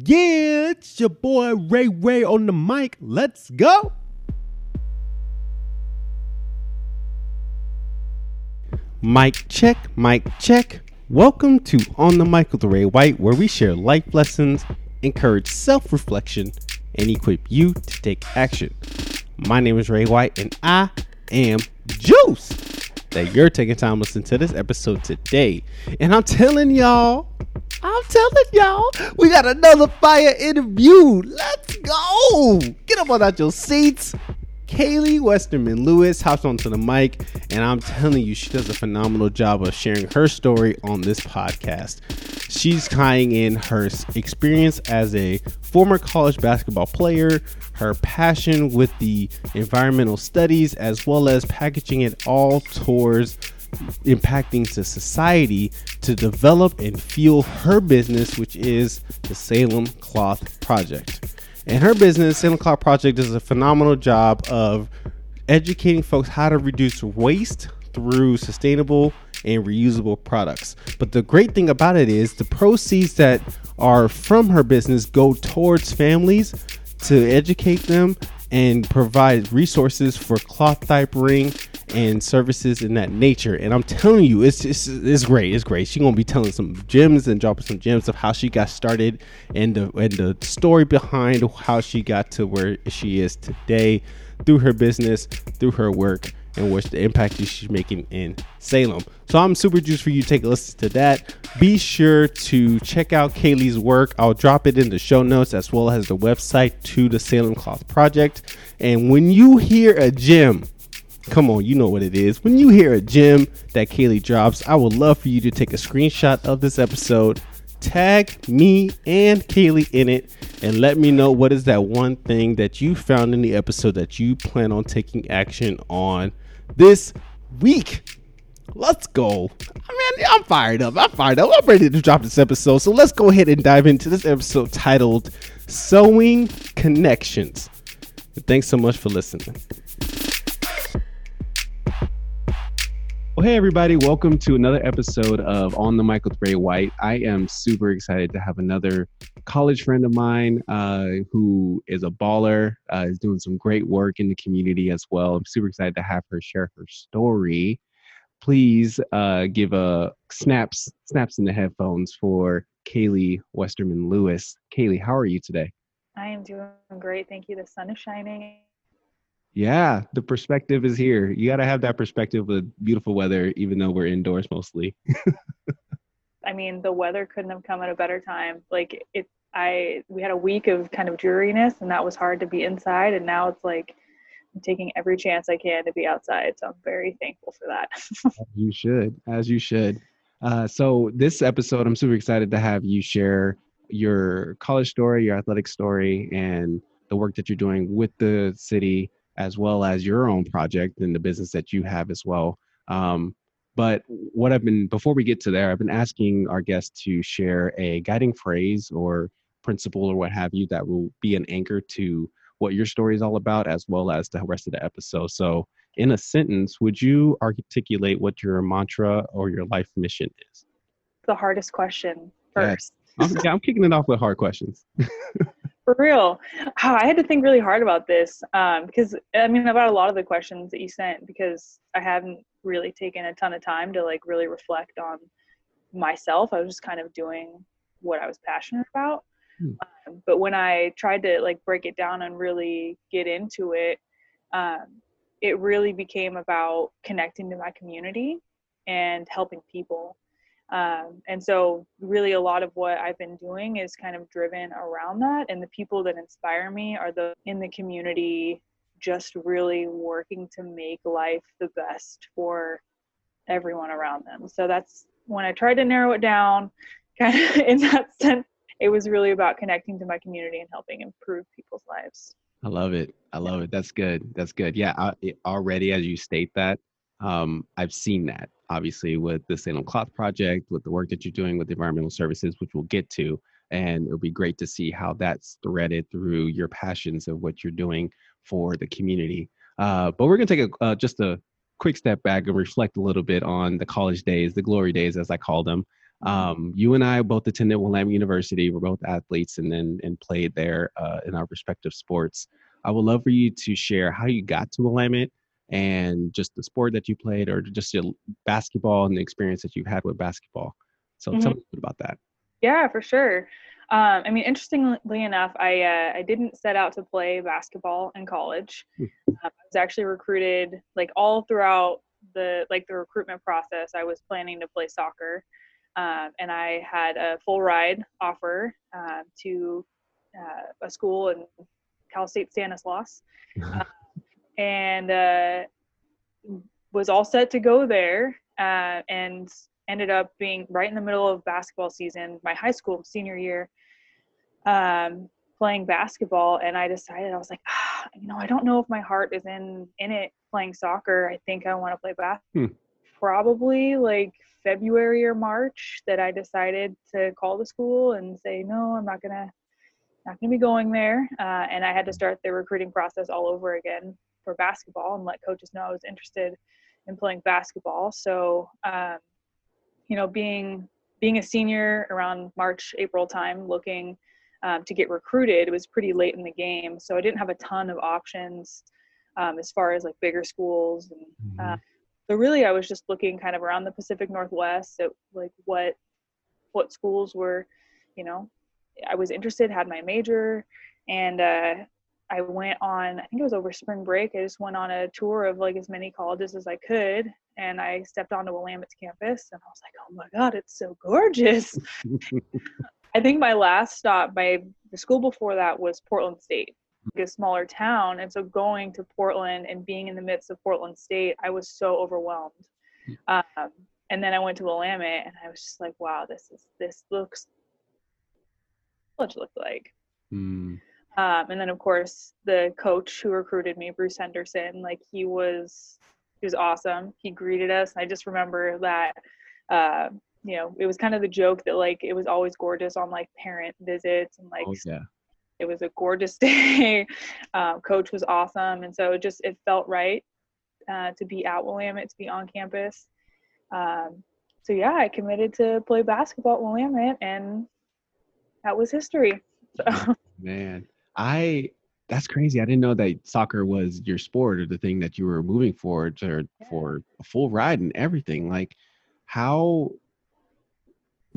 Yeah, it's your boy Ray Ray on the mic. Let's go. Mic check, mic check. Welcome to On the Mic with Ray White, where we share life lessons, encourage self reflection, and equip you to take action. My name is Ray White, and I am Juice. That you're taking time to listen to this episode today. And I'm telling y'all, I'm telling y'all, we got another fire interview. Let's go. Get up on out your seats. Kaylee Westerman Lewis hops onto the mic, and I'm telling you, she does a phenomenal job of sharing her story on this podcast. She's tying in her experience as a former college basketball player, her passion with the environmental studies, as well as packaging it all towards impacting to society to develop and fuel her business, which is the Salem Cloth Project. And her business, Salem Cloth Project, does a phenomenal job of educating folks how to reduce waste through sustainable and reusable products. But the great thing about it is the proceeds that are from her business go towards families to educate them and provide resources for cloth diapering and services in that nature. And I'm telling you, it's just it's great. It's great. She's gonna be telling some gems and dropping some gems of how she got started and the and the story behind how she got to where she is today through her business, through her work, and what's the impact she's making in Salem. So I'm super juiced for you to take a listen to that. Be sure to check out Kaylee's work. I'll drop it in the show notes as well as the website to the Salem Cloth Project. And when you hear a gem, come on, you know what it is. When you hear a gem that Kaylee drops, I would love for you to take a screenshot of this episode, tag me and Kaylee in it, and let me know what is that one thing that you found in the episode that you plan on taking action on this week. Let's go. I mean, I'm fired up. I'm fired up. I'm ready to drop this episode. So let's go ahead and dive into this episode titled Sewing Connections. And thanks so much for listening. Well, hey, everybody. Welcome to another episode of On the Michael with White. I am super excited to have another college friend of mine uh, who is a baller, uh, is doing some great work in the community as well. I'm super excited to have her share her story. Please uh, give a snaps snaps in the headphones for Kaylee Westerman Lewis. Kaylee, how are you today? I am doing great. Thank you. The sun is shining yeah, the perspective is here. You got to have that perspective with beautiful weather, even though we're indoors mostly. I mean, the weather couldn't have come at a better time. Like it, I we had a week of kind of dreariness, and that was hard to be inside. And now it's like I'm taking every chance I can to be outside. So I'm very thankful for that. you should, as you should. Uh, so this episode, I'm super excited to have you share your college story, your athletic story, and the work that you're doing with the city as well as your own project and the business that you have as well. Um, but what I've been, before we get to there, I've been asking our guests to share a guiding phrase or principle or what have you that will be an anchor to what your story is all about, as well as the rest of the episode. So, in a sentence, would you articulate what your mantra or your life mission is? The hardest question first. Yeah, I'm, yeah, I'm kicking it off with hard questions. For real. Oh, I had to think really hard about this um, because I mean about a lot of the questions that you sent because I haven't really taken a ton of time to like really reflect on myself. I was just kind of doing what I was passionate about. Hmm. Um, but when I tried to like break it down and really get into it, um, it really became about connecting to my community and helping people. Um, and so, really, a lot of what I've been doing is kind of driven around that. And the people that inspire me are the in the community, just really working to make life the best for everyone around them. So that's when I tried to narrow it down, kind of in that sense. It was really about connecting to my community and helping improve people's lives. I love it. I love it. That's good. That's good. Yeah. I, already, as you state that, um, I've seen that obviously with the Salem Cloth Project, with the work that you're doing with environmental services, which we'll get to. And it'll be great to see how that's threaded through your passions of what you're doing for the community. Uh, but we're going to take a, uh, just a quick step back and reflect a little bit on the college days, the glory days, as I call them. Um, you and I both attended Willamette University. We're both athletes, and then and played there uh, in our respective sports. I would love for you to share how you got to Willamette and just the sport that you played, or just your basketball and the experience that you've had with basketball. So mm-hmm. tell me about that. Yeah, for sure. Um, I mean, interestingly enough, I uh, I didn't set out to play basketball in college. Hmm. Um, I was actually recruited like all throughout the like the recruitment process. I was planning to play soccer, um, and I had a full ride offer uh, to uh, a school in Cal State Stanislaus, uh, and uh, was all set to go there. Uh, and ended up being right in the middle of basketball season, my high school senior year, um, playing basketball. And I decided, I was like, ah, you know, I don't know if my heart is in, in it playing soccer. I think I want to play basketball. Hmm. Probably like February or March that I decided to call the school and say, no, I'm not going to, not going to be going there. Uh, and I had to start the recruiting process all over again for basketball and let coaches know I was interested in playing basketball. So, um, you know, being being a senior around March, April time, looking um, to get recruited, it was pretty late in the game, so I didn't have a ton of options um, as far as like bigger schools. And mm-hmm. uh, so really, I was just looking kind of around the Pacific Northwest at like what what schools were, you know, I was interested, had my major, and uh, I went on. I think it was over spring break. I just went on a tour of like as many colleges as I could, and I stepped onto Willamette's campus and I was like, oh my God, it's so gorgeous. I think my last stop, my the school before that was Portland State, a smaller town. And so going to Portland and being in the midst of Portland State, I was so overwhelmed. Um, and then I went to Willamette and I was just like, wow, this is this looks what looked like. Mm. Um, and then of course the coach who recruited me, Bruce Henderson, like he was he was awesome. He greeted us. I just remember that, uh, you know, it was kind of the joke that like it was always gorgeous on like parent visits and like oh, yeah. it was a gorgeous day. um, coach was awesome, and so it just it felt right uh, to be at Willamette, to be on campus. Um, so yeah, I committed to play basketball at Willamette, and that was history. So. Man, I that's crazy. I didn't know that soccer was your sport or the thing that you were moving forward to yeah. for a full ride and everything. Like, how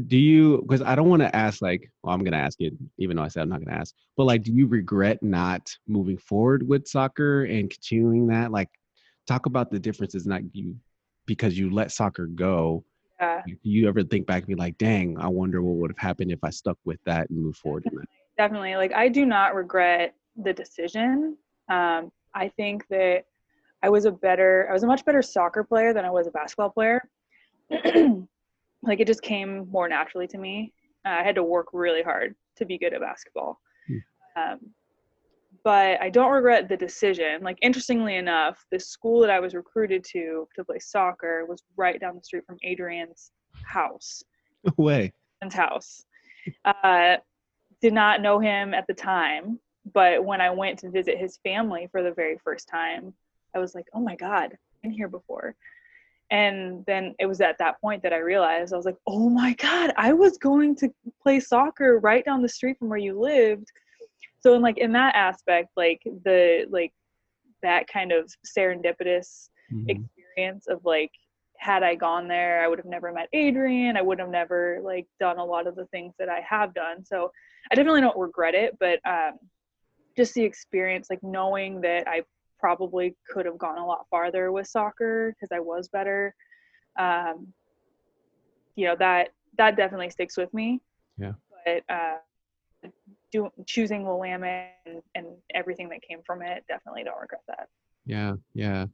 do you? Because I don't want to ask. Like, well, I'm gonna ask it, even though I said I'm not gonna ask. But like, do you regret not moving forward with soccer and continuing that? Like, talk about the differences. Not you because you let soccer go. Yeah. Do you ever think back and be like, dang, I wonder what would have happened if I stuck with that and moved forward in that? Definitely. Like, I do not regret the decision. Um, I think that I was a better, I was a much better soccer player than I was a basketball player. like it just came more naturally to me. Uh, I had to work really hard to be good at basketball. Hmm. Um, but I don't regret the decision. Like interestingly enough, the school that I was recruited to to play soccer was right down the street from Adrian's house. No way. Adrian's house. Uh, did not know him at the time, but when I went to visit his family for the very first time, I was like, oh my God, I've been here before. And then it was at that point that I realized I was like, oh my God, I was going to play soccer right down the street from where you lived. So in like in that aspect, like the like that kind of serendipitous mm-hmm. experience of like had I gone there, I would have never met Adrian. I would have never like done a lot of the things that I have done. So I definitely don't regret it, but um, just the experience, like knowing that I probably could have gone a lot farther with soccer because I was better. Um, you know that that definitely sticks with me. Yeah. But uh, do, choosing Willamette and, and everything that came from it, definitely don't regret that. Yeah, yeah.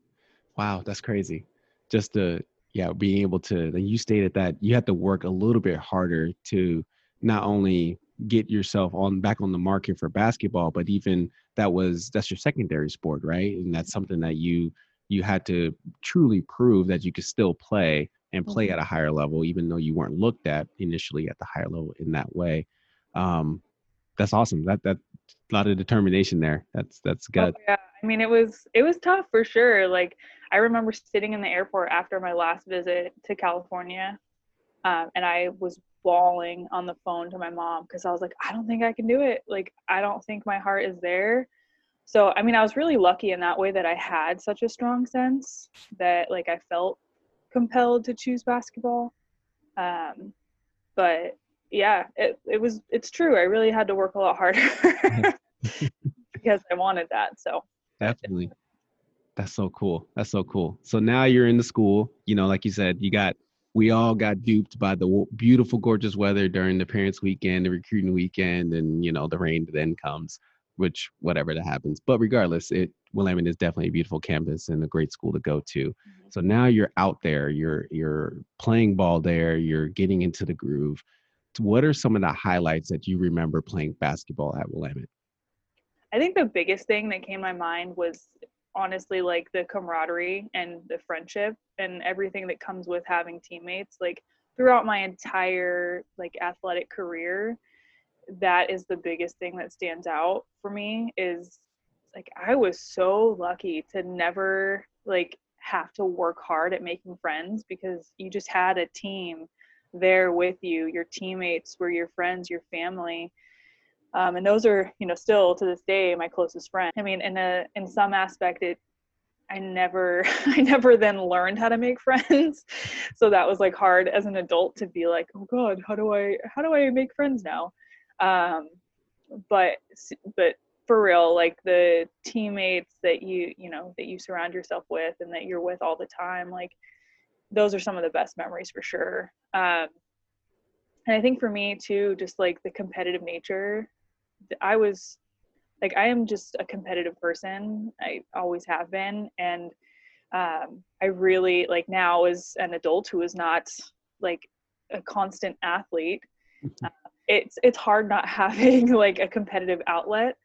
Wow, that's crazy. Just the yeah, being able to. You stated that you had to work a little bit harder to not only get yourself on back on the market for basketball but even that was that's your secondary sport right? And that's something that you you had to truly prove that you could still play and play mm-hmm. at a higher level even though you weren't looked at initially at the higher level in that way. Um that's awesome. That that a lot of determination there. That's that's good oh, yeah. I mean it was it was tough for sure. Like i remember sitting in the airport after my last visit to california Um, and I was bawling on the phone to my mom because I was like, I don't think I can do it. Like, I don't think my heart is there. So, I mean, I was really lucky in that way that I had such a strong sense that, like, I felt compelled to choose basketball. Um, but yeah, it, it was, it's true. I really had to work a lot harder because I wanted that. So, definitely. That's so cool. That's so cool. So now you're in the school, you know, like you said, you got we all got duped by the beautiful, gorgeous weather during the parents' weekend, the recruiting weekend, and you know the rain then comes, which whatever that happens. But regardless, it Willamette is definitely a beautiful campus and a great school to go to. Mm-hmm. So now you're out there, you're you're playing ball there, you're getting into the groove. What are some of the highlights that you remember playing basketball at Willamette? I think the biggest thing that came to my mind was honestly like the camaraderie and the friendship and everything that comes with having teammates like throughout my entire like athletic career that is the biggest thing that stands out for me is like I was so lucky to never like have to work hard at making friends because you just had a team there with you your teammates were your friends your family um, and those are you know still to this day my closest friend i mean in a in some aspect it i never i never then learned how to make friends. So that was like hard as an adult to be like oh god how do i how do i make friends now? Um, but but for real like the teammates that you you know that you surround yourself with and that you're with all the time like those are some of the best memories for sure. Um, and i think for me too just like the competitive nature I was like I am just a competitive person. I always have been, and um, I really like now as an adult who is not like a constant athlete. Uh, it's it's hard not having like a competitive outlet.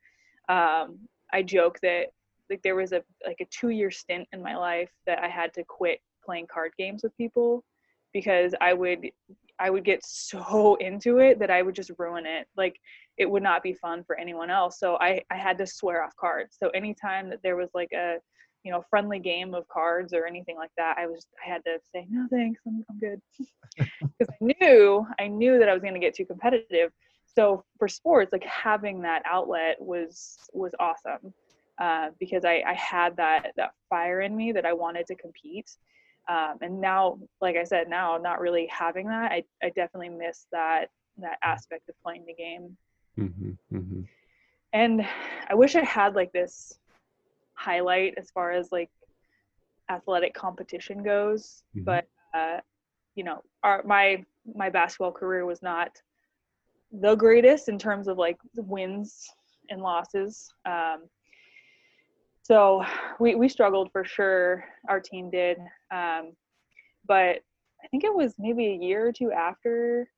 Um, I joke that like there was a like a two year stint in my life that I had to quit playing card games with people because I would I would get so into it that I would just ruin it. Like it would not be fun for anyone else. So I, I had to swear off cards. So anytime that there was like a, you know, friendly game of cards or anything like that, I was, I had to say, no, thanks. I'm, I'm good. Cause I knew, I knew that I was going to get too competitive. So for sports, like having that outlet was, was awesome. Uh, because I, I had that, that fire in me that I wanted to compete. Um, and now, like I said, now not really having that, I, I definitely miss that, that aspect of playing the game. Mm-hmm, mm-hmm. And I wish I had like this highlight as far as like athletic competition goes, mm-hmm. but uh, you know, our my my basketball career was not the greatest in terms of like wins and losses. Um, so we we struggled for sure. Our team did, um, but I think it was maybe a year or two after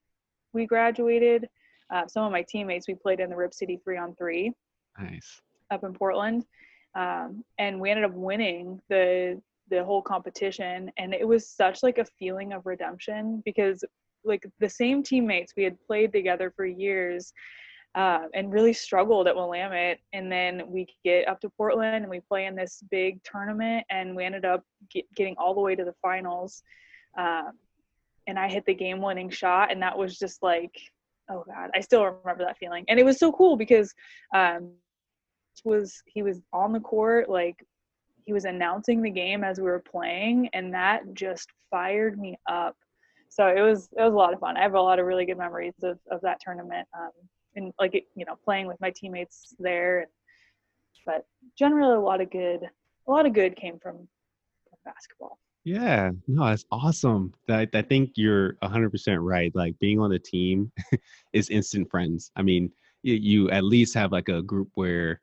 we graduated uh, some of my teammates, we played in the Rip City three on three. Nice. Up in Portland. Um, and we ended up winning the the whole competition and it was such like a feeling of redemption because like the same teammates we had played together for years uh, and really struggled at Willamette. And then we get up to Portland and we play in this big tournament, and we ended up get, getting all the way to the finals. Um, and I hit the game winning shot, and that was just like oh god. I still remember that feeling. And it was so cool because um was he was on the court like he was announcing the game as we were playing and that just fired me up. So it was it was a lot of fun. I have a lot of really good memories of, of that tournament um and like you know playing with my teammates there. But generally a lot of good a lot of good came from, from basketball yeah, no, that's awesome. I, I think you're 100% right. Like being on the team is instant friends. I mean, you, you at least have like a group where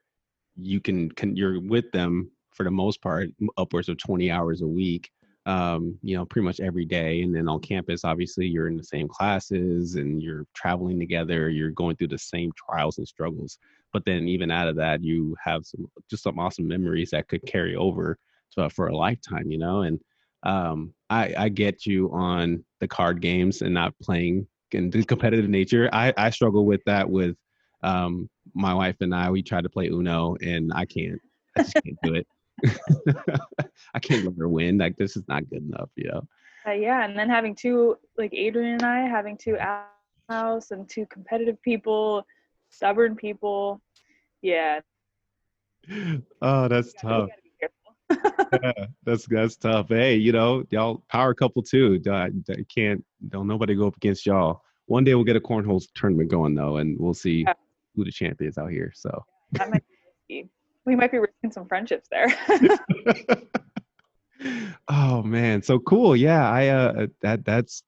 you can, can you're with them for the most part upwards of 20 hours a week um, you know, pretty much every day. And then on campus, obviously, you're in the same classes and you're traveling together. You're going through the same trials and struggles. But then, even out of that, you have some just some awesome memories that could carry over to, for a lifetime. You know, and um, I, I get you on the card games and not playing and the competitive nature. I, I struggle with that with um, my wife and I. We try to play Uno and I can't. I just can't do it. I can't let her win. Like this is not good enough, you know. uh, yeah, and then having two like Adrian and I having two house and two competitive people, stubborn people. Yeah. Oh, that's tough. Yeah, that's that's tough. Hey, you know, y'all power couple too. I Can't don't nobody go up against y'all. One day we'll get a cornhole tournament going though, and we'll see yeah. who the champ is out here. So might we might be risking some friendships there. oh man, so cool. Yeah, I uh that that's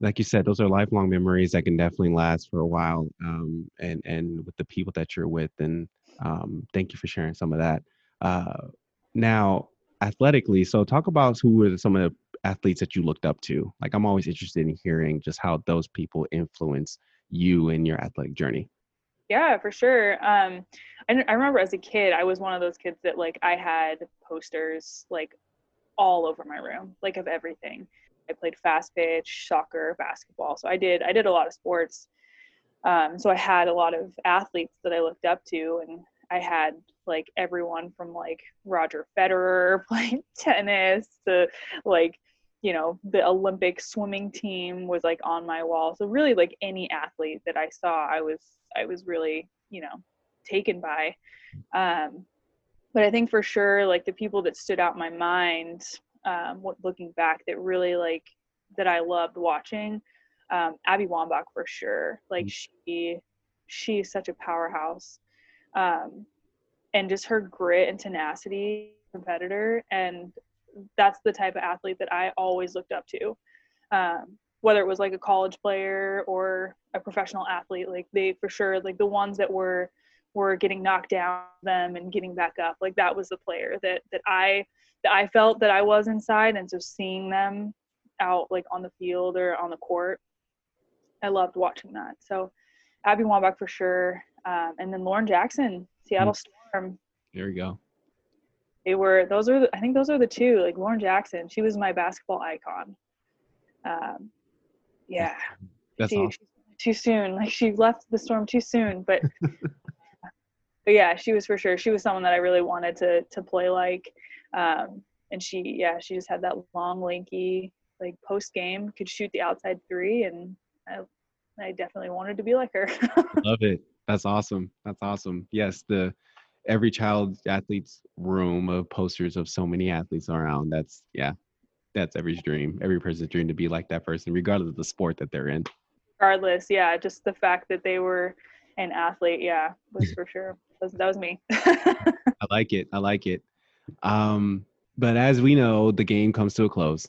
like you said, those are lifelong memories that can definitely last for a while. Um, and and with the people that you're with, and um, thank you for sharing some of that. Uh, now, athletically, so talk about who were some of the athletes that you looked up to. Like, I'm always interested in hearing just how those people influence you in your athletic journey. Yeah, for sure. Um, I, I remember as a kid, I was one of those kids that like I had posters like all over my room, like of everything. I played fast pitch, soccer, basketball. So I did I did a lot of sports. Um, so I had a lot of athletes that I looked up to, and I had like everyone from like Roger Federer playing tennis to like you know the Olympic swimming team was like on my wall. So really like any athlete that I saw, I was I was really you know taken by. Um, but I think for sure like the people that stood out in my mind um, looking back that really like that I loved watching. Um, Abby Wambach for sure. Like mm. she she's such a powerhouse. Um, and just her grit and tenacity competitor and that's the type of athlete that I always looked up to. Um, whether it was like a college player or a professional athlete, like they for sure like the ones that were were getting knocked down them and getting back up like that was the player that that i that i felt that i was inside and so seeing them out like on the field or on the court i loved watching that so abby wambach for sure um, and then lauren jackson seattle mm. storm there you go they were those are the, i think those are the two like lauren jackson she was my basketball icon um, yeah that's she, awesome. too soon like she left the storm too soon but but yeah, she was for sure. She was someone that I really wanted to to play like. Um, and she, yeah, she just had that long, lanky, like post game, could shoot the outside three, and I, I definitely wanted to be like her. Love it. That's awesome. That's awesome. Yes, the every child athlete's room of posters of so many athletes around. That's yeah, that's every dream. Every person's dream to be like that person, regardless of the sport that they're in. Regardless, yeah, just the fact that they were an athlete, yeah, was for sure was, that was me. I like it. I like it. Um, but as we know, the game comes to a close.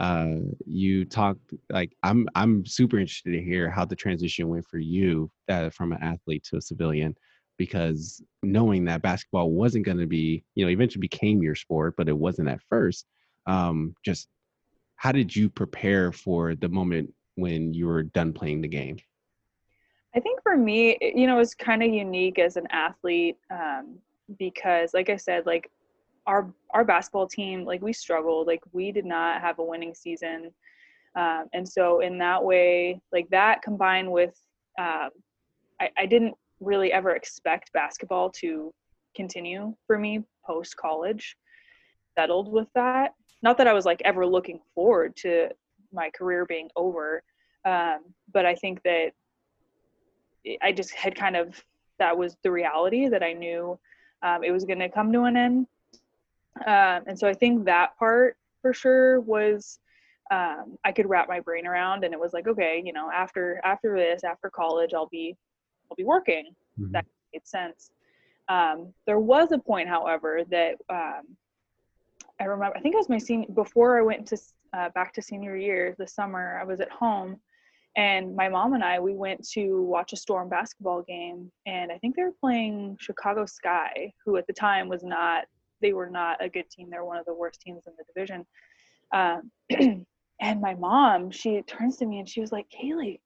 Uh, you talked like I'm. I'm super interested to hear how the transition went for you, uh, from an athlete to a civilian, because knowing that basketball wasn't going to be, you know, eventually became your sport, but it wasn't at first. Um, just how did you prepare for the moment when you were done playing the game? I think for me, you know, it's kind of unique as an athlete um, because, like I said, like our our basketball team, like we struggled, like we did not have a winning season, um, and so in that way, like that combined with, um, I, I didn't really ever expect basketball to continue for me post college. Settled with that. Not that I was like ever looking forward to my career being over, um, but I think that I just had kind of that was the reality that I knew um, it was going to come to an end. Um, and so I think that part for sure was um, I could wrap my brain around, and it was like, okay, you know, after after this, after college, I'll be I'll be working. Mm-hmm. That made sense. Um, there was a point, however, that um, I remember. I think it was my senior before I went to uh, back to senior year. The summer I was at home and my mom and I we went to watch a Storm basketball game, and I think they were playing Chicago Sky, who at the time was not they were not a good team. They're one of the worst teams in the division. Um, and my mom, she turns to me and she was like, "Kaylee,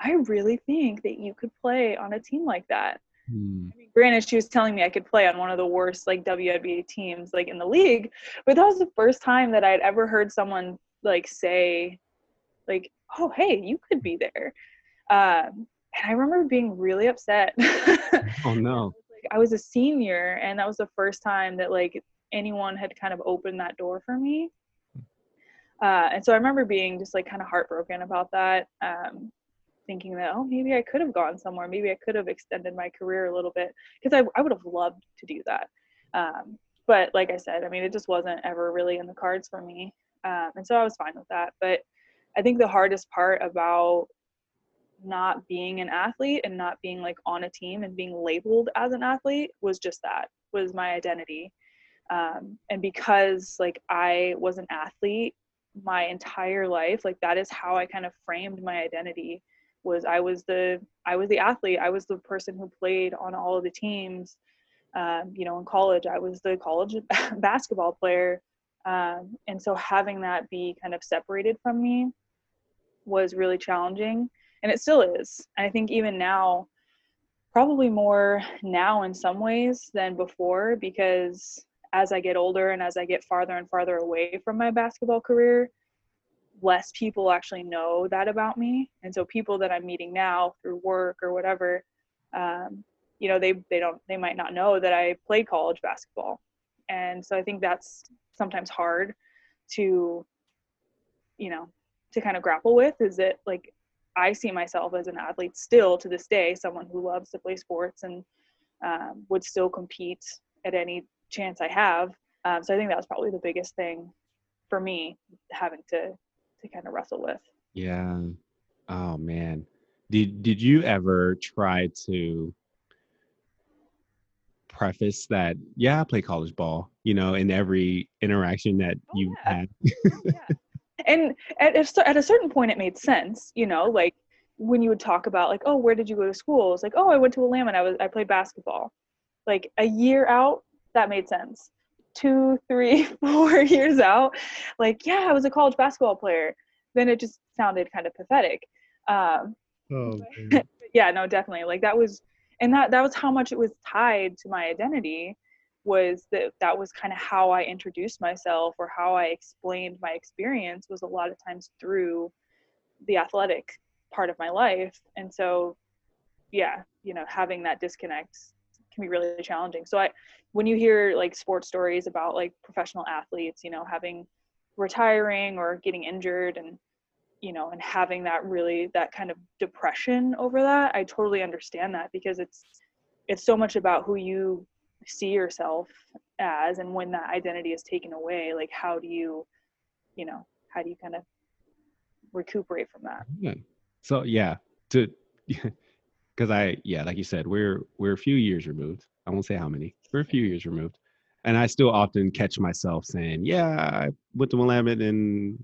I really think that you could play on a team like that." Hmm. I mean, granted, she was telling me I could play on one of the worst like WNBA teams like in the league, but that was the first time that I'd ever heard someone like say, like oh hey you could be there um, and i remember being really upset oh no I was a senior and that was the first time that like anyone had kind of opened that door for me Uh, and so I remember being just like kind of heartbroken about that, um, thinking that, oh, maybe I could have gone somewhere. Maybe I could have extended my career a little bit because I, I would have loved to do that. Um, but like I said, I mean, it just wasn't ever really in the cards for me. Um, and so I was fine with that. But I think the hardest part about not being an athlete and not being like on a team and being labeled as an athlete was just that was my identity. Um, and because like i was an athlete my entire life like that is how i kind of framed my identity was i was the i was the athlete. I was the person who played on all of the teams um, you know in college. I was the college basketball player. Um, and so having that be kind of separated from me was really challenging and it still is and i think even now probably more now in some ways than before because as I get older and as I get farther and farther away from my basketball career, less people actually know that about me. And so people that I'm meeting now through work or whatever, um, you know, they they don't they might not know that I played college basketball. And so I think that's sometimes hard to, you know, to kind of grapple with is that like I see myself as an athlete still to this day, someone who loves to play sports and um, would still compete at any chance I have. Um, so I think that was probably the biggest thing for me having to to kind of wrestle with. Yeah. Oh man. Did did you ever try to preface that yeah, I play college ball, you know, in every interaction that oh, you yeah. had? yeah. And at, at a certain point it made sense, you know, like when you would talk about like, oh, where did you go to school? It's like, oh, I went to Willamette. I was I played basketball. Like a year out, that made sense. Two, three, four years out, like, yeah, I was a college basketball player. Then it just sounded kind of pathetic. Um, oh, yeah, no, definitely. Like that was, and that that was how much it was tied to my identity. Was that that was kind of how I introduced myself or how I explained my experience was a lot of times through the athletic part of my life, and so yeah, you know, having that disconnect can be really challenging. So I when you hear like sports stories about like professional athletes, you know, having retiring or getting injured and you know and having that really that kind of depression over that i totally understand that because it's it's so much about who you see yourself as and when that identity is taken away like how do you you know how do you kind of recuperate from that yeah. so yeah to because I yeah, like you said, we're we're a few years removed. I won't say how many. We're a few years removed, and I still often catch myself saying, "Yeah, I went to Willamette and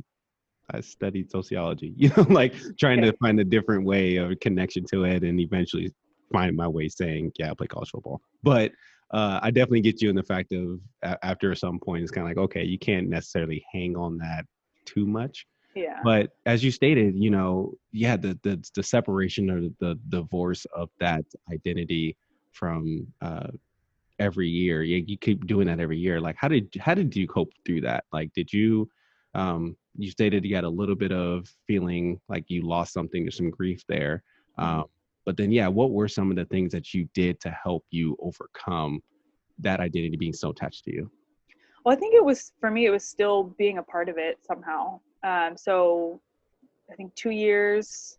I studied sociology." You know, like trying to find a different way of connection to it, and eventually find my way saying, "Yeah, I play college football." But uh, I definitely get you in the fact of after some point, it's kind of like, okay, you can't necessarily hang on that too much. Yeah. But as you stated you know yeah the the, the separation or the, the divorce of that identity from uh every year you, you keep doing that every year. Like how did how did you cope through that? Like did you um you stated you had a little bit of feeling like you lost something or some grief there mm-hmm. um but then yeah what were some of the things that you did to help you overcome that identity being so attached to you well i think it was for me it was still being a part of it somehow um, so I think two years,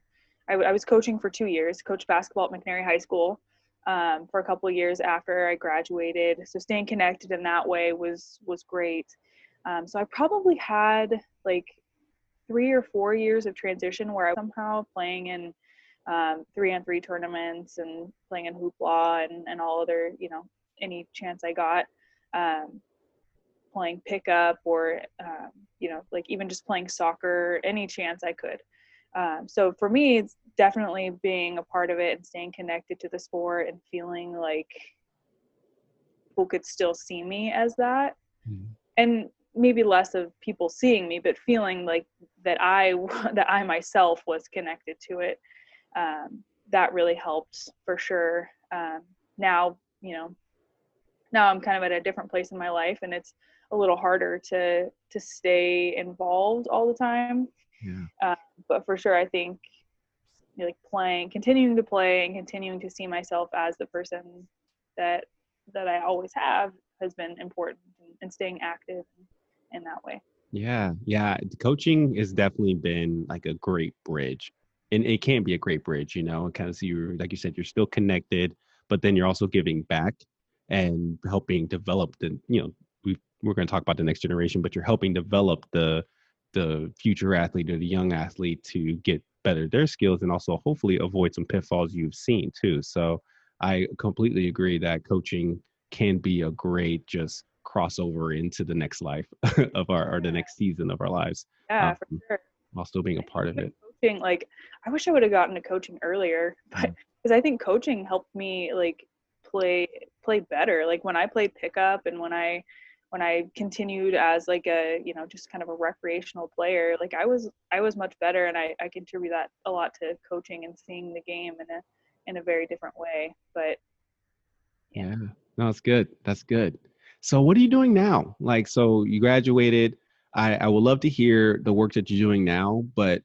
I, w- I was coaching for two years, coached basketball at McNary High School um, for a couple years after I graduated. So staying connected in that way was was great. Um, so I probably had like three or four years of transition where I was somehow playing in um, three on three tournaments and playing in hoopla and, and all other, you know, any chance I got. Um, playing pickup or um, you know like even just playing soccer any chance i could um, so for me it's definitely being a part of it and staying connected to the sport and feeling like people could still see me as that mm-hmm. and maybe less of people seeing me but feeling like that i that i myself was connected to it um, that really helped for sure um, now you know now i'm kind of at a different place in my life and it's a little harder to to stay involved all the time. Yeah. Uh, but for sure, I think you know, like playing, continuing to play, and continuing to see myself as the person that that I always have has been important, and, and staying active in that way. Yeah, yeah. Coaching has definitely been like a great bridge, and it can be a great bridge. You know, kind of you like you said, you're still connected, but then you're also giving back and helping develop the. You know, we we're going to talk about the next generation, but you're helping develop the the future athlete or the young athlete to get better their skills and also hopefully avoid some pitfalls you've seen too. So I completely agree that coaching can be a great just crossover into the next life of our or the next season of our lives. Yeah, um, for sure. While still being a part of it. Coaching, like I wish I would have gotten to coaching earlier, but because mm-hmm. I think coaching helped me like play play better. Like when I played pickup and when I when I continued as like a you know just kind of a recreational player, like I was I was much better, and I I contribute that a lot to coaching and seeing the game in a in a very different way. But yeah, yeah. no, that's good. That's good. So what are you doing now? Like, so you graduated. I, I would love to hear the work that you're doing now, but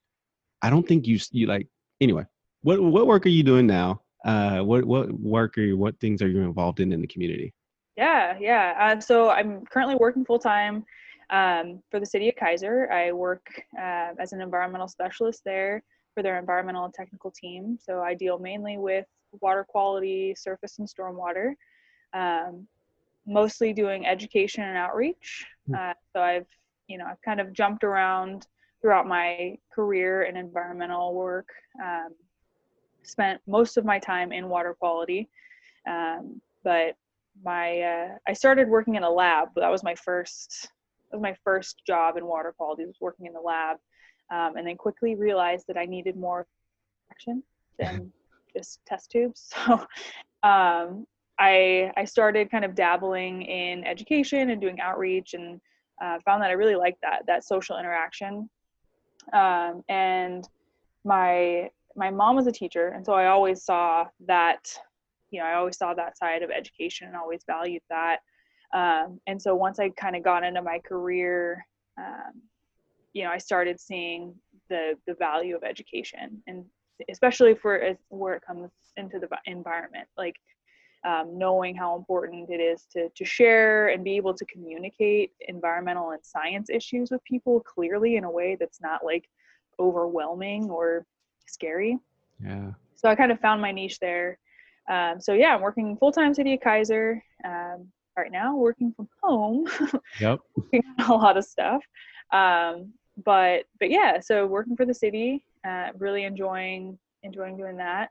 I don't think you you like anyway. What what work are you doing now? Uh, what what work are you? What things are you involved in in the community? Yeah, yeah. Uh, so I'm currently working full time um, for the city of Keizer. I work uh, as an environmental specialist there for their environmental and technical team. So I deal mainly with water quality, surface and stormwater. Um, mostly doing education and outreach. Hmm. Uh, so I've, you know, I've kind of jumped around throughout my career in environmental work. Um, spent most of my time in water quality, um, but my uh, I started working in a lab. That was my first. That was my first job in water quality. Was working in the lab, um, and then quickly realized that I needed more action than just test tubes. So um, I I started kind of dabbling in education and doing outreach, and uh, found that I really liked that that social interaction. Um, and my my mom was a teacher, and so I always saw that, you know, I always saw that side of education and always valued that. Um, and so once I kind of got into my career, um, you know, I started seeing the the value of education, and especially for where it comes into the environment, like um, knowing how important it is to, to share and be able to communicate environmental and science issues with people clearly in a way that's not like overwhelming or scary. Yeah. So I kind of found my niche there. Um, so yeah, I'm working full time City of Keizer um, right now, working from home. Yep. a lot of stuff. Um, but but yeah, so working for the city, uh, really enjoying enjoying doing that.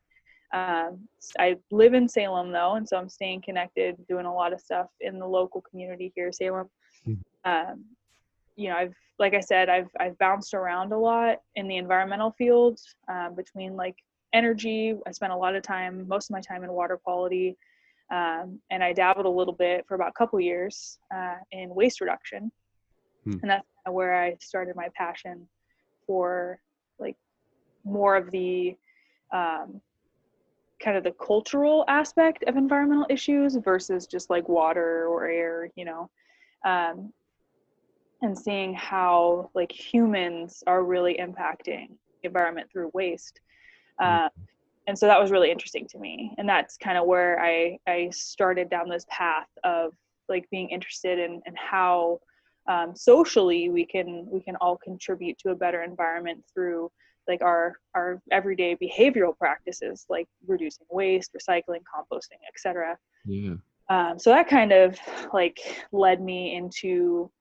Um, I live in Salem though, and so I'm staying connected, doing a lot of stuff in the local community here, Salem. Mm-hmm. Um, you know, I've like I said, I've I've bounced around a lot in the environmental field um, between like energy. I spent a lot of time, most of my time in water quality, um, and I dabbled a little bit for about a couple years uh, in waste reduction, hmm. and that's where I started my passion for like more of the um, kind of the cultural aspect of environmental issues versus just like water or air, you know, um, and seeing how like humans are really impacting the environment through waste. Uh, and so that was really interesting to me. And that's kind of where I, I started down this path of like being interested in, in how um, socially we can we can all contribute to a better environment through like our our everyday behavioral practices like reducing waste recycling composting etc yeah. Um, so that kind of like led me into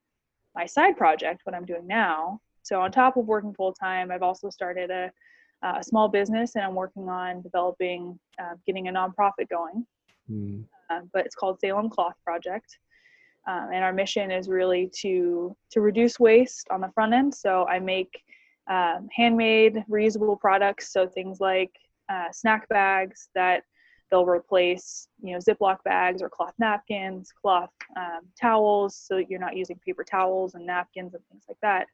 my side project what i'm doing now. So on top of working full time i've also started a, a small business and i'm working on developing uh, getting a nonprofit going. Mm. uh, but it's called salem cloth project. Um, and our mission is really to to reduce waste on the front end. So i make um, handmade reusable products. So things like uh, snack bags that they'll replace you know ziploc bags or cloth napkins cloth um, towels so that you're not using paper towels and napkins and things like that.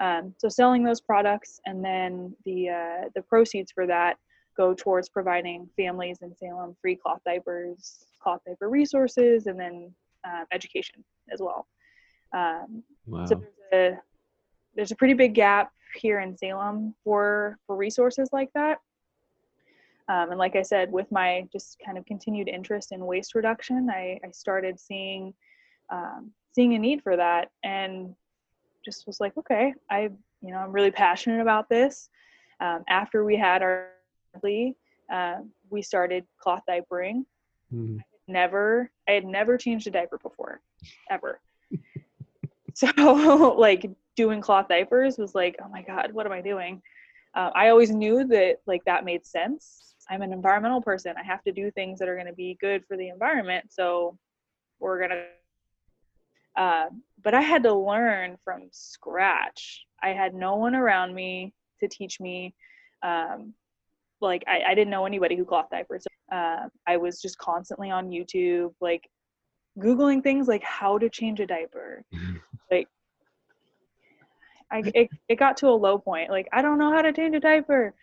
Um, so selling those products and then the uh, the proceeds for that go towards providing families in salem free cloth diapers cloth diaper resources and then uh, education as well. Um, wow. so there's a, there's a pretty big gap here in Salem for for resources like that. Um, and like I said, with my just kind of continued interest in waste reduction, I, I started seeing um, seeing a need for that. And just was like, okay, I, you know, I'm really passionate about this. Um, after we had our, uh, we started cloth diapering. Mm-hmm. Never, I had never changed a diaper before, ever. so like doing cloth diapers was like, oh my God, what am I doing? Uh, I always knew that like that made sense. I'm an environmental person. I have to do things that are going to be good for the environment. So we're going to uh, but I had to learn from scratch. I had no one around me to teach me. Um, like I, I, didn't know anybody who cloth diapers. Uh, I was just constantly on YouTube, like googling things like how to change a diaper. like I, it, it got to a low point. Like I don't know how to change a diaper.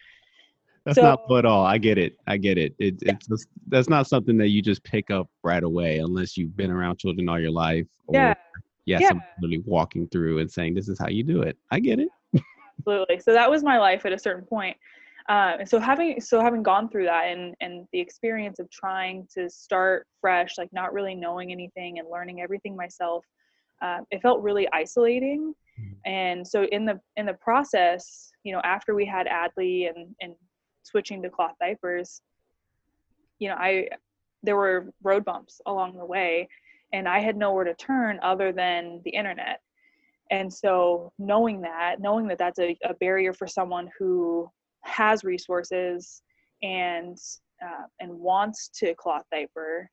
That's so, not at all. I get it. I get it. it yeah. It's just, that's not something that you just pick up right away unless you've been around children all your life. Or, yeah. Yeah. yeah. Somebody walking through and saying, "This is how you do it." I get it. Absolutely. So that was my life at a certain point. Uh, and so having so having gone through that and and the experience of trying to start fresh, like not really knowing anything and learning everything myself, uh, it felt really isolating. Mm. And so in the in the process, you know, after we had Adley and and switching to cloth diapers, you know, I there were road bumps along the way and I had nowhere to turn other than the internet. And so knowing that, knowing that that's a, a barrier for someone who has resources and uh, and wants to cloth diaper,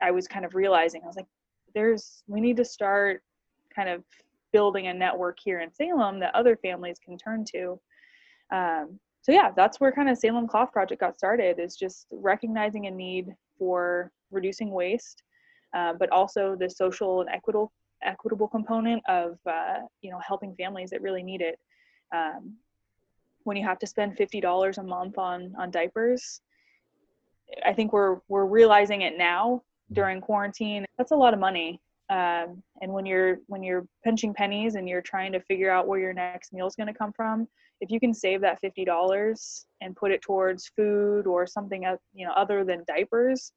I was kind of realizing I was like, there's we need to start kind of building a network here in Salem that other families can turn to. Um, so yeah, that's where kind of Salem Cloth Project got started. Is just recognizing a need for reducing waste, uh, but also the social and equitable equitable component of uh, you know helping families that really need it. Um, when you have to spend fifty dollars a month on on diapers, I think we're we're realizing it now during quarantine. That's a lot of money. Um, and when you're when you're pinching pennies and you're trying to figure out where your next meal is going to come from, if you can save that fifty dollars and put it towards food or something you know other than diapers,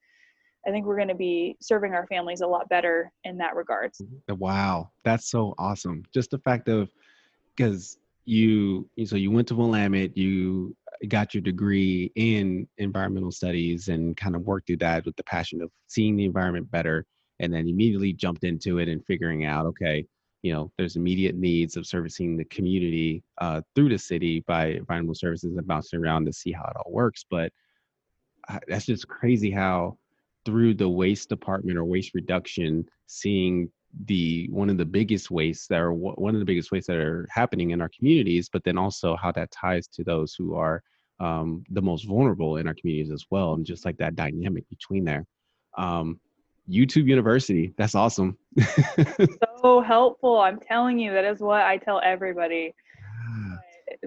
I think we're going to be serving our families a lot better in that regard. Mm-hmm. Wow, that's so awesome! Just the fact of because you so you went to Willamette, you got your degree in environmental studies and kind of worked through that with the passion of seeing the environment better and then immediately jumped into it and figuring out okay you know there's immediate needs of servicing the community uh, through the city by environmental services and bouncing around to see how it all works. But uh, that's just crazy how through the waste department or waste reduction seeing the one of the biggest wastes that are one of the biggest wastes that are happening in our communities but then also how that ties to those who are um, the most vulnerable in our communities as well and just like that dynamic between there um, YouTube University. That's awesome. so helpful. I'm telling you, that is what I tell everybody.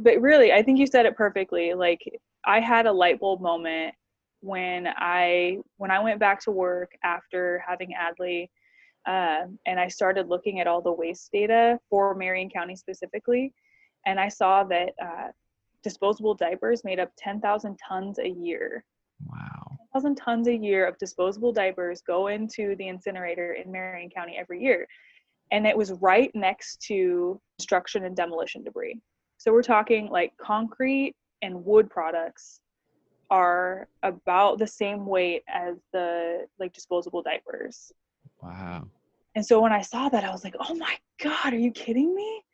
But really, I think you said it perfectly. Like I had a light bulb moment when I when I went back to work after having Adley, uh, and I started looking at all the waste data for Marion County specifically, and I saw that uh, disposable diapers made up 10,000 tons a year. Wow. 1,000 tons a year of disposable diapers go into the incinerator in Marion County every year. And it was right next to construction and demolition debris. So we're talking like concrete and wood products are about the same weight as the like disposable diapers. Wow. And so when I saw that, I was like, oh my God, are you kidding me?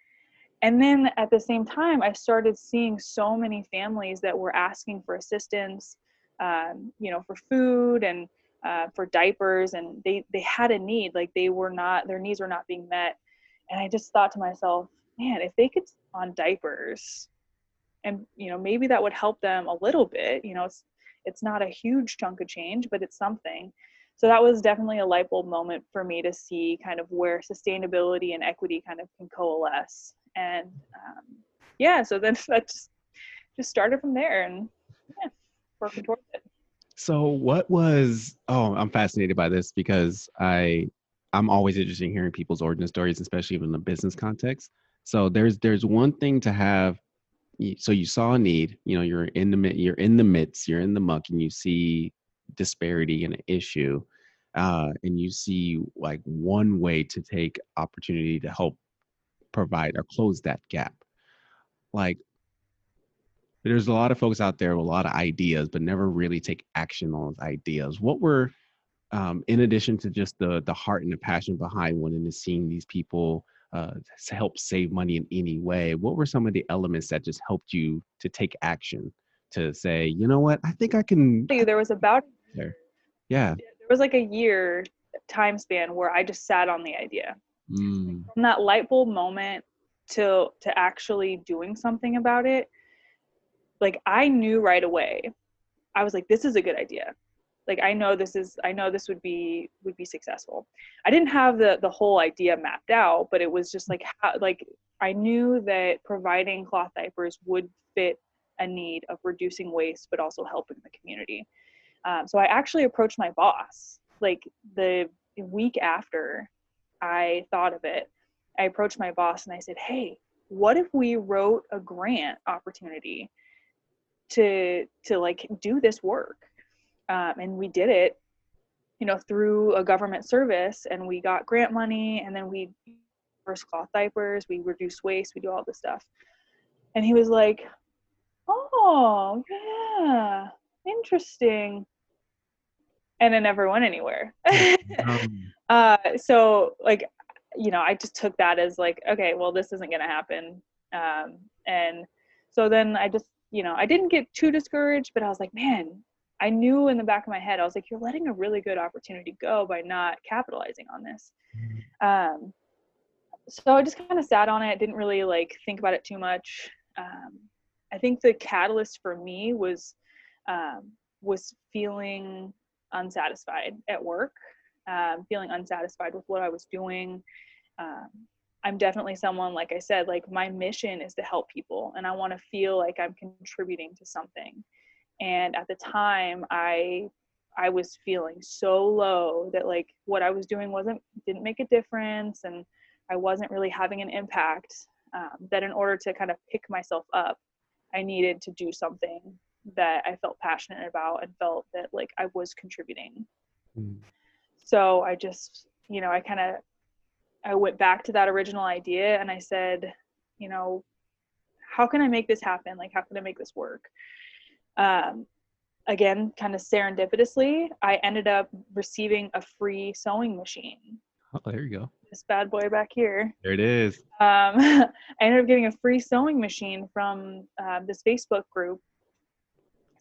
And then at the same time, I started seeing so many families that were asking for assistance um, you know, for food and uh, for diapers, and they they had a need. Like they were not, their needs were not being met. And I just thought to myself, man, if they could on diapers, and you know, maybe that would help them a little bit. You know, it's it's not a huge chunk of change, but it's something. So that was definitely a light bulb moment for me to see kind of where sustainability and equity kind of can coalesce. And um, yeah, so then that just, just started from there. And yeah working towards it. So what was oh I'm fascinated by this because I I'm always interested in hearing people's origin stories, especially in the business context. So there's there's one thing to have so you saw a need, you know, you're in the mid, you're in the midst, you're in the muck and you see disparity and an issue. Uh, and you see like one way to take opportunity to help provide or close that gap. Like there's a lot of folks out there with a lot of ideas but never really take action on those ideas. What were um, in addition to just the the heart and the passion behind wanting to seeing these people uh, help save money in any way what were some of the elements that just helped you to take action to say you know what? I think i can there was about there. Yeah. There was like a year time span where i just sat on the idea. Mm. from that light bulb moment to to actually doing something about it like i knew right away. I was like this is a good idea. Like i know this is i know this would be would be successful. I didn't have the the whole idea mapped out but it was just like how, like i knew that providing cloth diapers would fit a need of reducing waste but also helping the community um, so i actually approached my boss like the week after i thought of it i approached my boss and i said hey what if we wrote a grant opportunity to to like do this work? Um, and we did it you know through a government service and we got grant money and then we first cloth diapers we reduce waste we do all this stuff. And he was like oh yeah interesting and it never went anywhere um. uh, so like you know i just took that as like okay well this isn't going to happen um, and so then i just you know i didn't get too discouraged but i was like man I knew in the back of my head, I was like, you're letting a really good opportunity go by not capitalizing on this. Mm-hmm. Um, so I just kind of sat on it, didn't really like think about it too much. Um, I think the catalyst for me was um, was feeling unsatisfied at work, um, feeling unsatisfied with what I was doing. Um, I'm definitely someone, like I said, like my mission is to help people, and I want to feel like I'm contributing to something and at the time i i was feeling so low that like what i was doing wasn't didn't make a difference and i wasn't really having an impact um, that in order to kind of pick myself up i needed to do something that i felt passionate about and felt that like i was contributing mm. so i just you know i kind of i went back to that original idea and i said you know how can i make this happen like how can i make this work um, again, kind of serendipitously, I ended up receiving a free sewing machine. Oh, there you go. This bad boy back here. There it is. Um, I ended up getting a free sewing machine from uh, this Facebook group.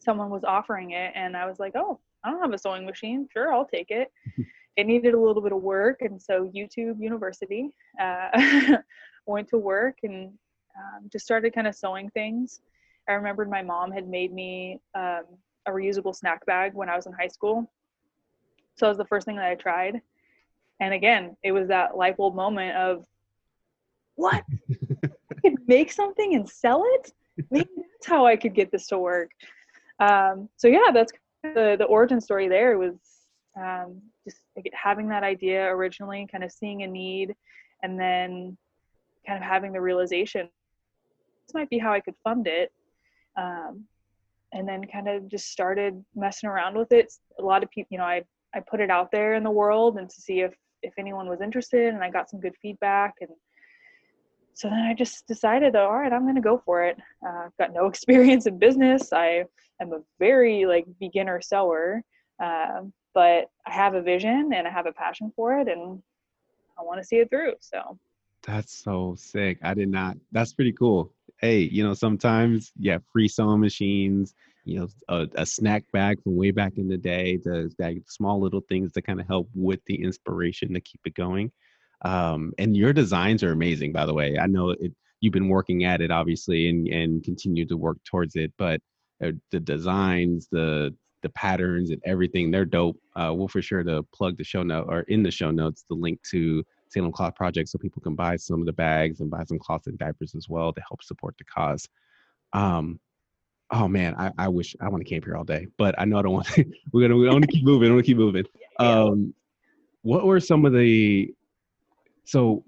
Someone was offering it, and I was like, "Oh, I don't have a sewing machine. Sure, I'll take it." it needed a little bit of work, and so YouTube University uh, went to work and um, just started kind of sewing things. I remembered my mom had made me um, a reusable snack bag when I was in high school. So it was the first thing that I tried. And again, it was that light bulb moment of what? I could make something and sell it? Maybe that's how I could get this to work. Um, so yeah, that's the, the origin story there was um, just like having that idea originally, kind of seeing a need, and then kind of having the realization this might be how I could fund it. Um, and then kind of just started messing around with it. A lot of people you know i i put it out there in the world and to see if if anyone was interested and i got some good feedback and so then i just decided all right i'm going to go for it. Uh, i've got no experience in business. I am a very like beginner sewer uh, but i have a vision and i have a passion for it and i want to see it through so. That's so sick. I did not that's pretty cool. Hey, you know, sometimes yeah, free sewing machines, you know, a, a, snack bag from way back in the day, the like small little things that kind of help with the inspiration to keep it going. Um, and your designs are amazing, by the way. I know it, you've been working at it obviously and and continue to work towards it, but uh, the designs, the the patterns and everything, they're dope. Uh, we'll for sure to plug the show note or in the show notes the link to Salem Cloth Project so people can buy some of the bags and buy some cloths and diapers as well to help support the cause. Um, oh man, I, I wish I want to camp here all day, but I know I don't want to. we're gonna we want to keep moving. I want to keep moving. Um, what were some of the so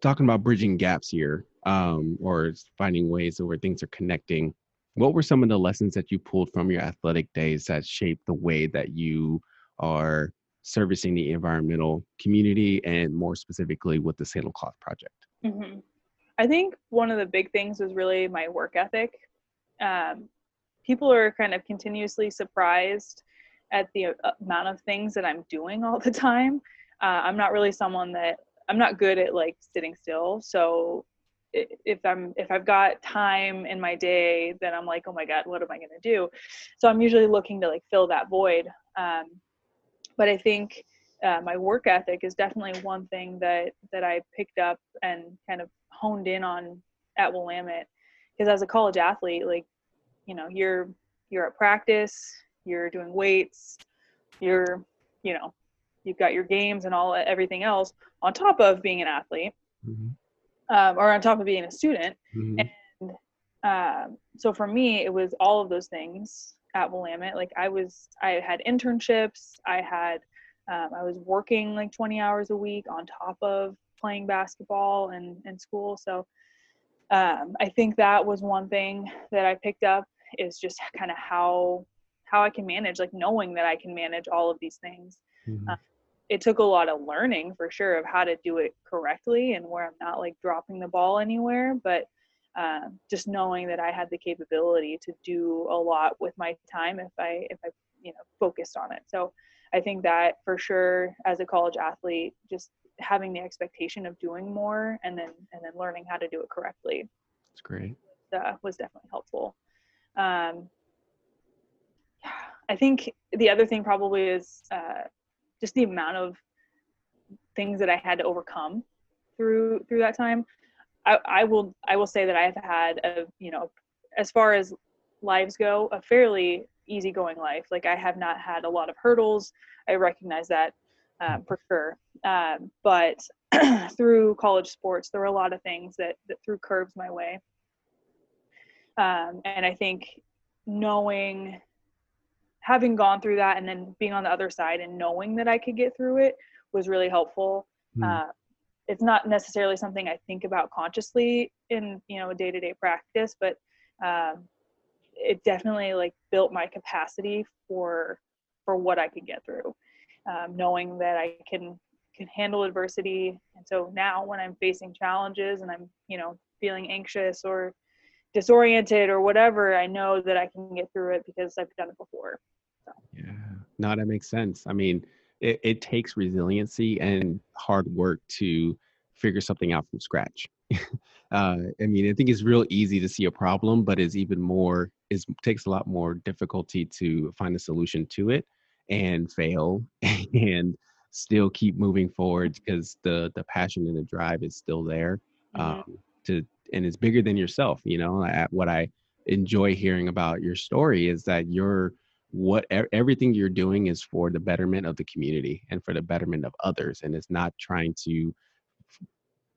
talking about bridging gaps here, um, or finding ways where things are connecting? What were some of the lessons that you pulled from your athletic days that shaped the way that you are servicing the environmental community and more specifically with the Salem Cloth Project? Mm-hmm. I think one of the big things was really my work ethic. Um, people are kind of continuously surprised at the uh, amount of things that I'm doing all the time. Uh, I'm not really someone that I'm not good at like sitting still. So if I'm if I've got time in my day, then I'm like, oh my god, what am I gonna do? So I'm usually looking to like fill that void. Um, but I think uh, my work ethic is definitely one thing that that I picked up and kind of honed in on at Willamette. Because as a college athlete, like you know, you're you're at practice, you're doing weights, you're you know, you've got your games and all everything else on top of being an athlete, mm-hmm. um, or on top of being a student. Mm-hmm. And uh, so for me, it was all of those things at Willamette. Like I was, I had internships, I had, um, I was working like 20 hours a week on top of playing basketball and, and school. So um, I think that was one thing that I picked up is just kind of how how I can manage, like knowing that I can manage all of these things. Mm-hmm. Uh, it took a lot of learning for sure of how to do it correctly and where I'm not like dropping the ball anywhere, but uh, just knowing that I had the capability to do a lot with my time if I if I you know focused on it. So I think that for sure as a college athlete, just having the expectation of doing more and then and then learning how to do it correctly. That's great. Uh, was definitely helpful. Um, I think the other thing probably is uh, just the amount of things that I had to overcome through through that time. I, I will I will say that I've had a you know as far as lives go a fairly easygoing life. Like I have not had a lot of hurdles. I recognize that um, for sure. Um, but through college sports, there were a lot of things that that threw curves my way. Um, and I think knowing, having gone through that, and then being on the other side and knowing that I could get through it was really helpful. Mm. Uh, it's not necessarily something I think about consciously in you know day to day practice, but um, it definitely like built my capacity for for what I could get through, um, knowing that I can can handle adversity. And so now when I'm facing challenges and I'm you know feeling anxious or disoriented or whatever, I know that I can get through it because I've done it before. So. Yeah, no, that makes sense. I mean, it, it takes resiliency and hard work to figure something out from scratch. uh, I mean, I think it's real easy to see a problem, but it's even more it takes a lot more difficulty to find a solution to it and fail and still keep moving forward because the the passion and the drive is still there mm-hmm. um, to and it's bigger than yourself. You know, what I enjoy hearing about your story is that you're what everything you're doing is for the betterment of the community and for the betterment of others and it's not trying to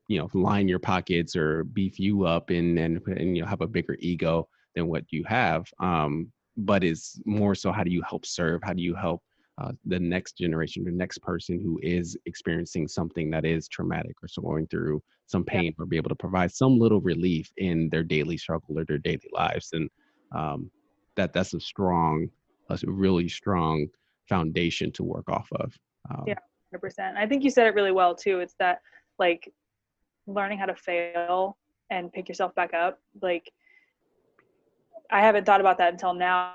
you know line your pockets or beef you up and and, and you know have a bigger ego than what you have um but it's more so how do you help serve how do you help uh, the next generation the next person who is experiencing something that is traumatic or so going through some pain yeah. or be able to provide some little relief in their daily struggle or their daily lives and um, that that's a strong a really strong foundation to work off of. Um, yeah, 100%. I think you said it really well too. It's that like learning how to fail and pick yourself back up. Like I haven't thought about that until now.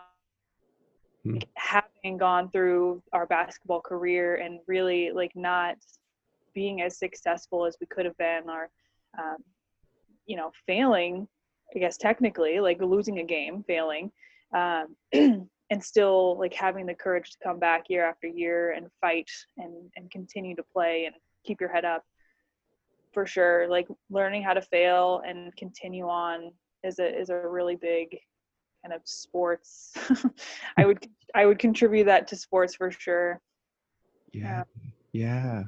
Hmm. Having gone through our basketball career and really like not being as successful as we could have been, or um, you know, failing. I guess technically, like losing a game, failing. Um, and still like having the courage to come back year after year and fight and and continue to play and keep your head up for sure. Like learning how to fail and continue on is a is a really big kind of sports. I would i would contribute that to sports for sure. Yeah. Yeah.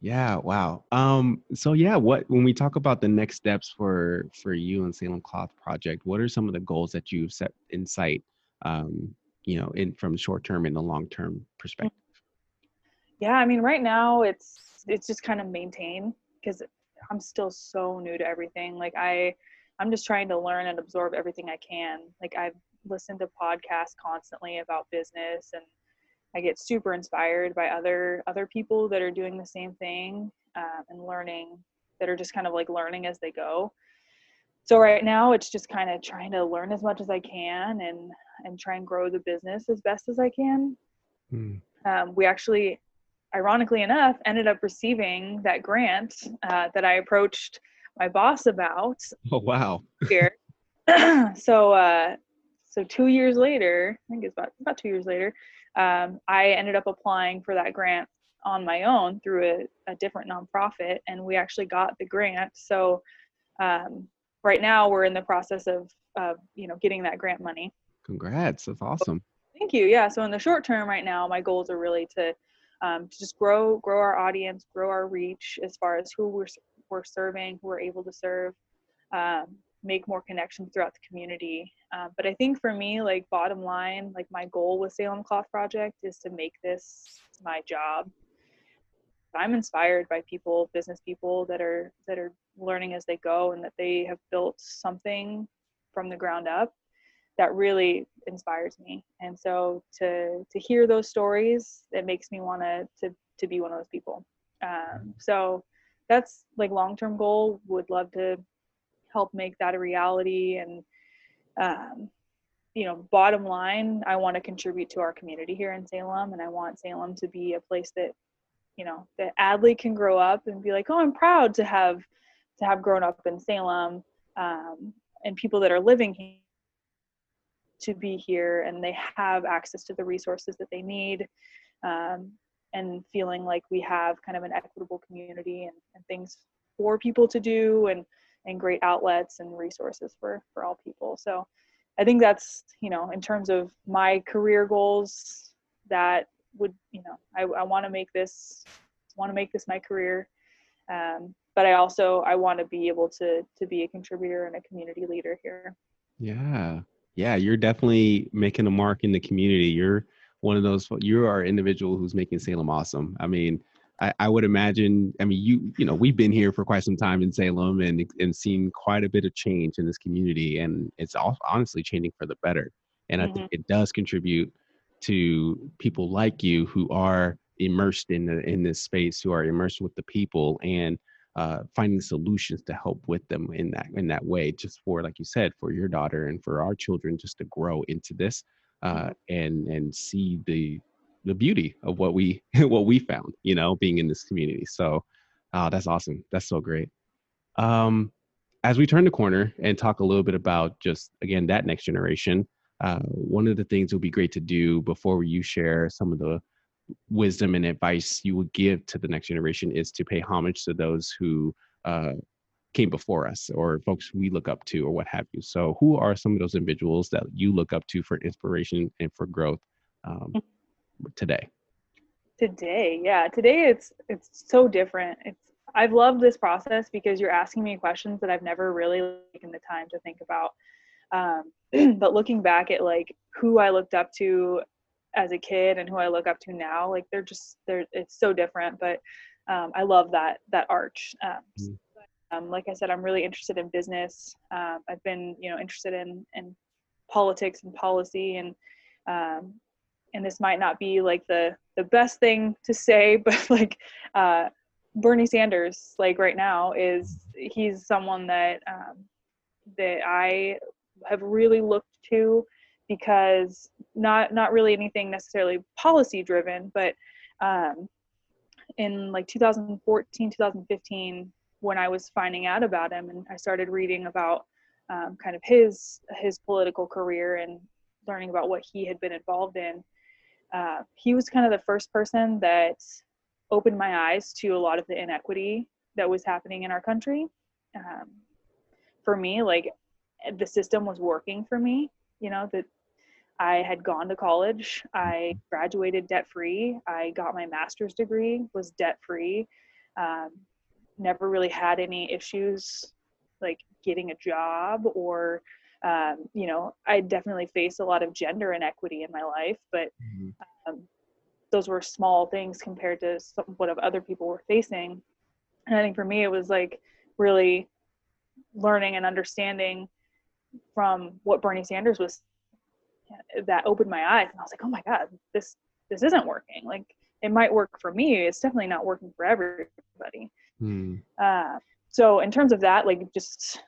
Yeah. Wow. Um so yeah what when we talk about the next steps for for you and salem cloth project what are some of the goals that you've set in sight um, you know, in from short term and the long term perspective? Yeah, I mean, right now it's it's just kind of maintain because I'm still so new to everything. Like I, I'm just trying to learn and absorb everything I can. Like I've listened to podcasts constantly about business and I get super inspired by other other people that are doing the same thing uh, and learning that are just kind of like learning as they go. So right now it's just kind of trying to learn as much as I can and and try and grow the business as best as I can. Mm. Um, we actually, ironically enough, ended up receiving that grant uh, that I approached my boss about. Oh wow! Here, so uh, so two years later, I think it's about about two years later, um, I ended up applying for that grant on my own through a, a different nonprofit, and we actually got the grant. So um, right now we're in the process of, of you know getting that grant money. Congrats! That's awesome. Thank you. Yeah. So in the short term, right now, my goals are really to um, to just grow grow our audience, grow our reach as far as who we're we're serving, who we're able to serve, um, make more connections throughout the community. Um, but I think for me, like bottom line, like my goal with Salem Cloth Project is to make this my job. I'm inspired by people, business people that are that are learning as they go, and that they have built something from the ground up that really inspires me. And so to to hear those stories, it makes me want to to to be one of those people. Um, so that's like long term goal. Would love to help make that a reality. And um, you know, bottom line, I want to contribute to our community here in Salem, and I want Salem to be a place that you know that Adley can grow up and be like, oh, I'm proud to have to have grown up in Salem. Um, and people that are living here to be here and they have access to the resources that they need um, and feeling like we have kind of an equitable community and, and, things for people to do and and great outlets and resources for for all people so i think that's you know in terms of my career goals that would you know i, I want to make this want to make this my career um, but i also i want to be able to to be a contributor and a community leader here yeah yeah, you're definitely making a mark in the community. You're one of those. You are an individual who's making Salem awesome. I mean, I, I, would imagine. I mean, you you know, we've been here for quite some time in Salem and and seen quite a bit of change in this community, and it's all, honestly changing for the better. And mm-hmm. I think mm-hmm. it does contribute to people like you who are immersed in the in this space, who are immersed with the people, and uh, finding solutions to help with them in that in that way just for like you said for your daughter and for our children just to grow into this uh, and and see the the beauty of what we what we found you know being in this community. So uh, that's awesome. That's so great. Um, as we turn the corner and talk a little bit about just again that next generation uh, one of the things would be great to do before you share some of the wisdom and advice you would give to the next generation is to pay homage to those who uh, came before us or folks we look up to or what have you. So, who are some of those individuals that you look up to for inspiration and for growth um, today? Today, yeah, today it's it's so different. It's I've loved this process because you're asking me questions that I've never really taken the time to think about. Um, but looking back at like who I looked up to as a kid and who I look up to now, like they're just they're it's so different. But um, I love that that arch. Um, mm-hmm. um, like I said, I'm really interested in business. Um, I've been you know interested in in politics and policy and um, and this might not be like the the best thing to say, but like uh, Bernie Sanders, like right now, is he's someone that um, that I have really looked to because not not really anything necessarily policy driven, but um, in like 2014, 2015, when I was finding out about him and I started reading about um, kind of his his political career and learning about what he had been involved in, uh, he was kind of the first person that opened my eyes to a lot of the inequity that was happening in our country. Um, for me, like the system was working for me, you know, that I had gone to college. I graduated debt free. I got my master's degree, was debt free. Um, never really had any issues like getting a job or, um, you know, I definitely faced a lot of gender inequity in my life, but mm-hmm. um, those were small things compared to some, what other people were facing. And I think for me, it was like really learning and understanding from what Bernie Sanders was that opened my eyes. And I was like, oh my God, this this isn't working. Like it might work for me. It's definitely not working for everybody. Hmm. uh, so in terms of that like just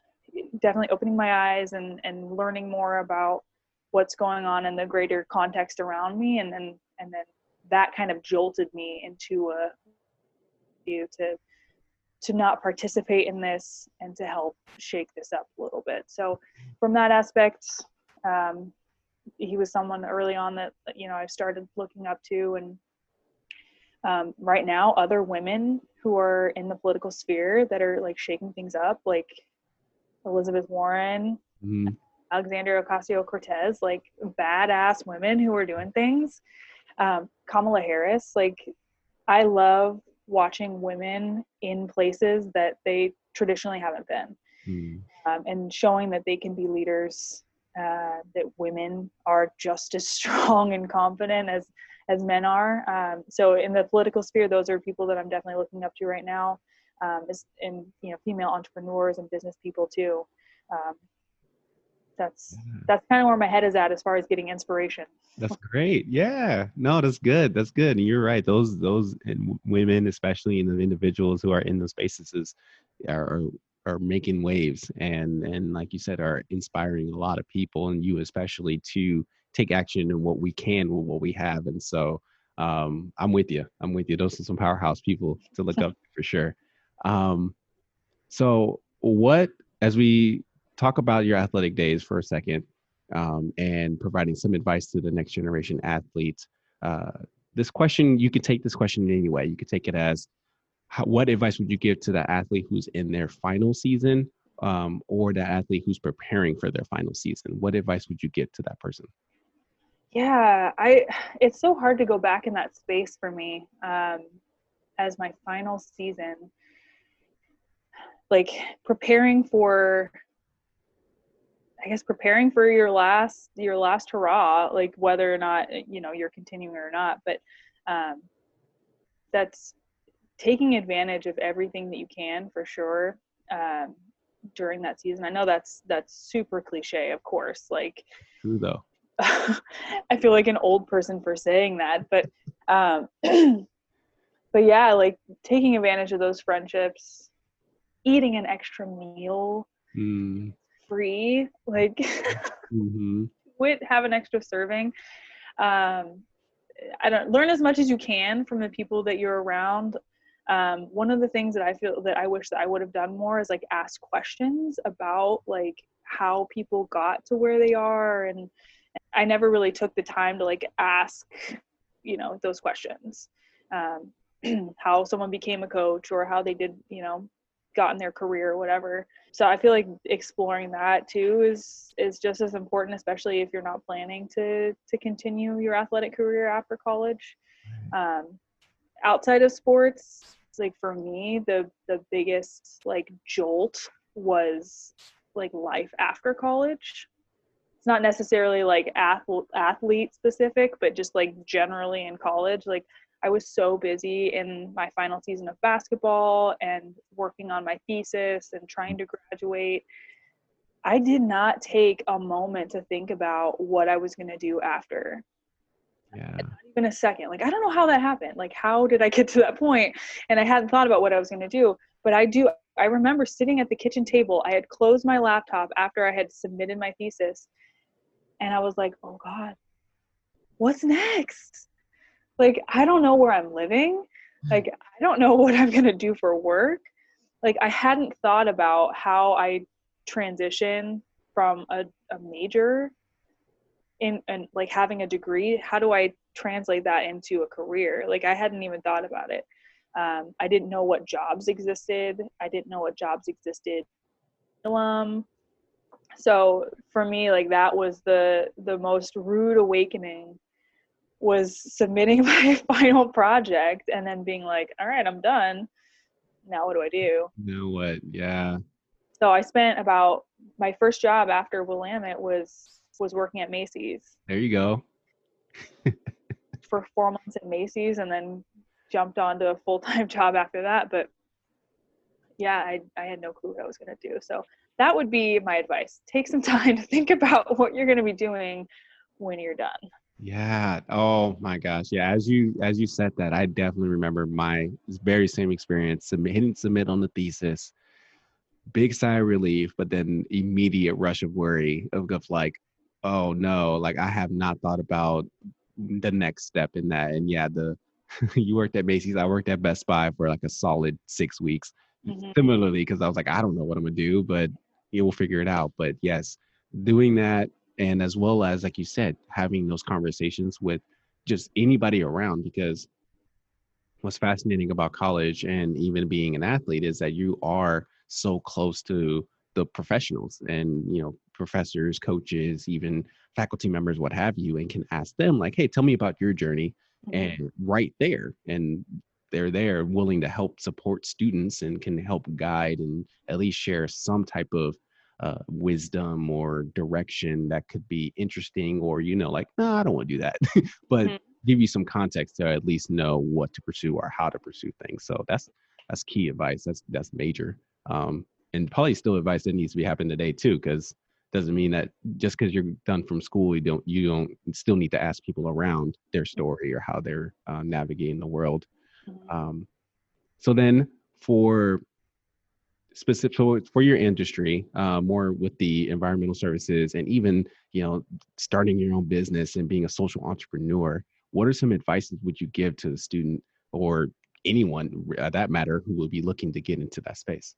definitely opening my eyes and and learning more about what's going on in the greater context around me. And then and then that kind of jolted me into a view to to not participate in this and to help shake this up a little bit so from that aspect um, he was someone early on that you know i started looking up to and um, right now other women who are in the political sphere that are like shaking things up like elizabeth warren Hmm. alexandria ocasio-cortez like badass women who are doing things um, kamala harris like i love watching women in places that they traditionally haven't been. Hmm. um, and showing that they can be leaders uh, that women are just as strong and confident as as men are. Um, so in the political sphere those are people that i'm definitely looking up to right now um, in you know female entrepreneurs and business people too that's that's kind of where my head is at as far as getting inspiration That's great. Yeah. No, that's good. That's good. And you're right. Those those and women, especially in the individuals who are in those spaces, is, are are- are making waves and and like you said, are inspiring a lot of people and you especially to take action in what we can with what we have. And so um, I'm with you. I'm with you. Those are some powerhouse people to look up for sure. Um, so what as we talk about your athletic days for a second, um, and providing some advice to the next generation athletes. Uh, this question, you could take this question in any way. You could take it as, how, what advice would you give to the athlete who's in their final season, um, or the athlete who's preparing for their final season? What advice would you give to that person? yeah i it's so hard to go back in that space for me um, as my final season like preparing for i guess preparing for your last your last hurrah like whether or not you know you're continuing or not but um, that's taking advantage of everything that you can for sure um, during that season i know that's that's super cliche of course like True though. I feel like an old person for saying that, but um, but yeah, like taking advantage of those friendships, eating an extra meal Mm, free, like hmm quit have an extra serving. Um, I don't learn as much as you can from the people that you're around. Um, one of the things that I feel that I wish that I would have done more is like ask questions about like how people got to where they are and I never really took the time to like ask, you know, those questions. Um, how someone became a coach or how they did, you know, got in their career or whatever. So I feel like exploring that too is is just as important, especially if you're not planning to to continue your athletic career after college. Um, outside of sports, like for me, the the biggest like jolt was like life after college it's not necessarily like athlete athlete specific but just like generally in college like i was so busy in my final season of basketball and working on my thesis and trying to graduate. I did not take a moment to think about what i was going to do after. Yeah. not even a second. Like i don't know how that happened. Like how did i get to that point? point and i hadn't thought about what i was going to do but i do i remember sitting at the kitchen table. I had closed my laptop after i had submitted my thesis and i was like oh god. What's next like i don't know where i'm living. Like i don't know what i'm going to do for work. Like i hadn't thought about how i transition from a, a major in and like having a degree. How do i translate that into a career? Like i hadn't even thought about it. Um, i didn't know what jobs existed. I didn't know what jobs existed um, so for me like that was the the most rude awakening was submitting my final project and then being like all right i'm done now what do i do know what? Yeah. so i spent about my first job after willamette was was working at macy's There you go. for four months at Macy's and then jumped onto a full time job after that. But yeah, I, I had no clue what I was going to do. So that would be my advice. Take some time to think about what you're going to be doing when you're done. Yeah. Oh my gosh. Yeah. As you as you said that, I definitely remember my very same experience. Submit, hitting submit on the thesis, big sigh of relief, but then immediate rush of worry of, of like, oh no, like I have not thought about the next step in that. And yeah, the you worked at Macy's, I worked at Best Buy for like a solid six weeks. Mhm. Similarly, because I was like, I don't know what I'm gonna do, but you will figure it out. But yes, doing that and as well as like you said, having those conversations with just anybody around because what's fascinating about college and even being an athlete is that you are so close to the professionals and you know professors coaches even faculty members what have you and can ask them like hey tell me about your journey Mhm. and right there and they're there willing to help support students and can help guide and at least share some type of uh, wisdom or direction that could be interesting or you know like no i don't want to do that. But Mhm. give you some context to at least know what to pursue or how to pursue things. So that's that's key advice. That's that's major. Um and probably still advice that needs to be happening today too because doesn't mean that just because you're done from school you don't you don't still need to ask people around their story or how they're uh, navigating the world. Mhm. um, so then for specific for, for your industry, uh, more with the environmental services and even you know starting your own business and being a social entrepreneur, what are some advices would you give to the student or anyone uh, that matter who will be looking to get into that space?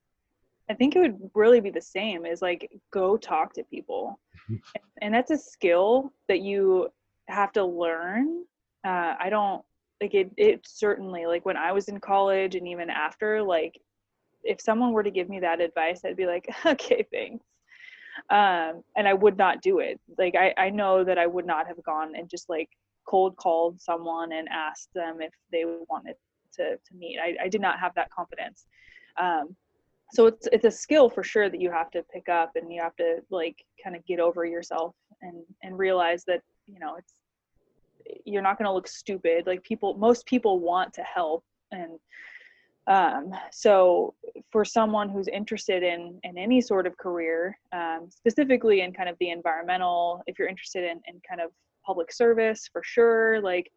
I think it would really be the same is like go talk to people. and that's a skill that you have to learn. Uh, I don't like it, it certainly like when I was in college and even after, like if someone were to give me that advice, I'd be like, okay, thanks. Um, and I would not do it. Like I, I know that I would not have gone and just like cold called someone and asked them if they wanted to, to meet. I, I did not have that confidence. Um, so it's it's a skill for sure that you have to pick up and you have to like kind of get over yourself and and realize that you know it's you're not going to look stupid like people most people want to help and um, so for someone who's interested in in any sort of career um, specifically in kind of the environmental if you're interested in, in kind of public service for sure like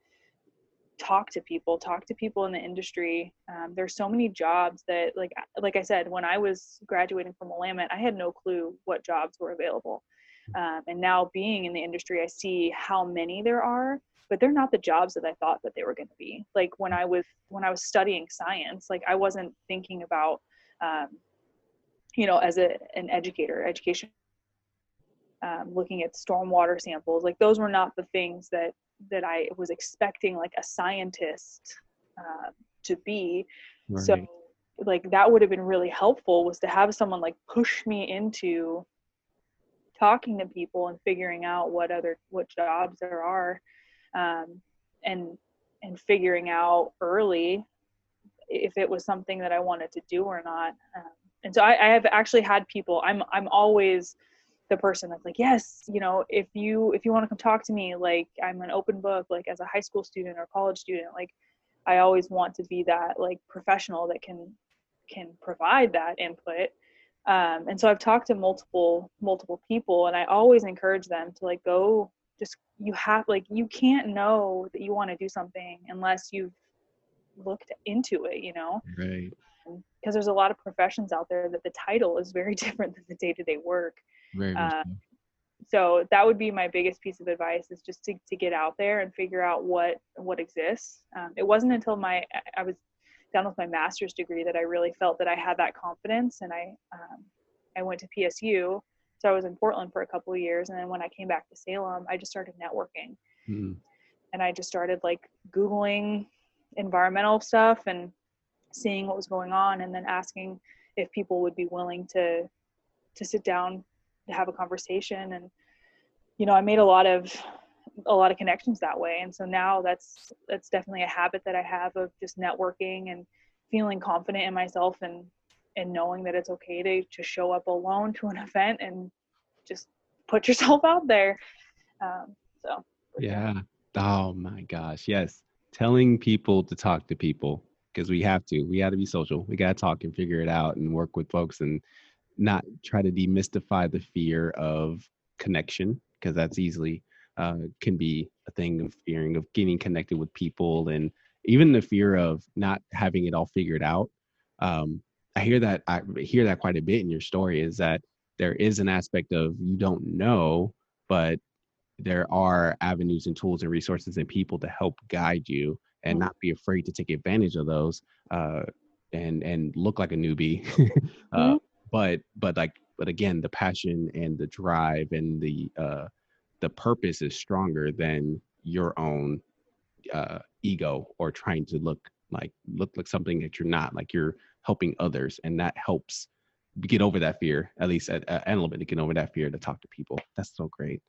talk to people talk to people in the industry. Um, there's so many jobs that like like i said when i was graduating from willamette i had no clue what jobs were available. Um, and now being in the industry i see how many there are but they're not the jobs that i thought that they were going to be. Like when i was when i was studying science like i wasn't thinking about um, you know as a, an educator education um, looking at stormwater samples like those were not the things that that i was expecting like a scientist uh, to be. So like that would have been really helpful was to have someone like push me into talking to people and figuring out what other what jobs there are um, and and figuring out early if it was something that i wanted to do or not. Um, and so I, I have actually had people i'm i'm always the person that's like yes you know if you if you want to come talk to me like i'm an open book like as a high school student or college student like i always want to be that like professional that can can provide that input. Um, and so i've talked to multiple multiple people and i always encourage them to like go you have like you can't know that you want to do something unless you've looked into it you know Right. because there's a lot of professions out there that the title is very different than the day-to-day work Very Uh, so. so that would be my biggest piece of advice is just to, to get out there and figure out what what exists um, it wasn't until my i was done with my master's degree that i really felt that i had that confidence and i um, i went to psu so i was in portland for a couple of years and then when i came back to salem i just started networking. Mhm. and i just started like googling environmental stuff and seeing what was going on and then asking if people would be willing to to sit down to have a conversation. And you know i made a lot of a lot of connections that way. And so now that's that's definitely a habit that i have of just networking and feeling confident in myself and and knowing that it's okay to to show up alone to an event and just put yourself out there um, so. Yeah. Oh my gosh. Yes. Telling people to talk to people because we have to. We got to be social. We got to talk and figure it out and work with folks and not try to demystify the fear of connection because that's easily uh, can be a thing of fearing of getting connected with people and even the fear of not having it all figured out. Um, I hear that I hear that quite a bit in your story is that there is an aspect of you don't know, but there are avenues and tools and resources and people to help guide you and not be afraid to take advantage of those uh, and and look like a newbie uh, mm-hmm. but but like but again the passion and the drive and the uh, the purpose is stronger than your own uh, ego or trying to look like look like something that you're not like you're helping others and that helps get over that fear at least at, at a little bit to get over that fear to talk to people. That's so great.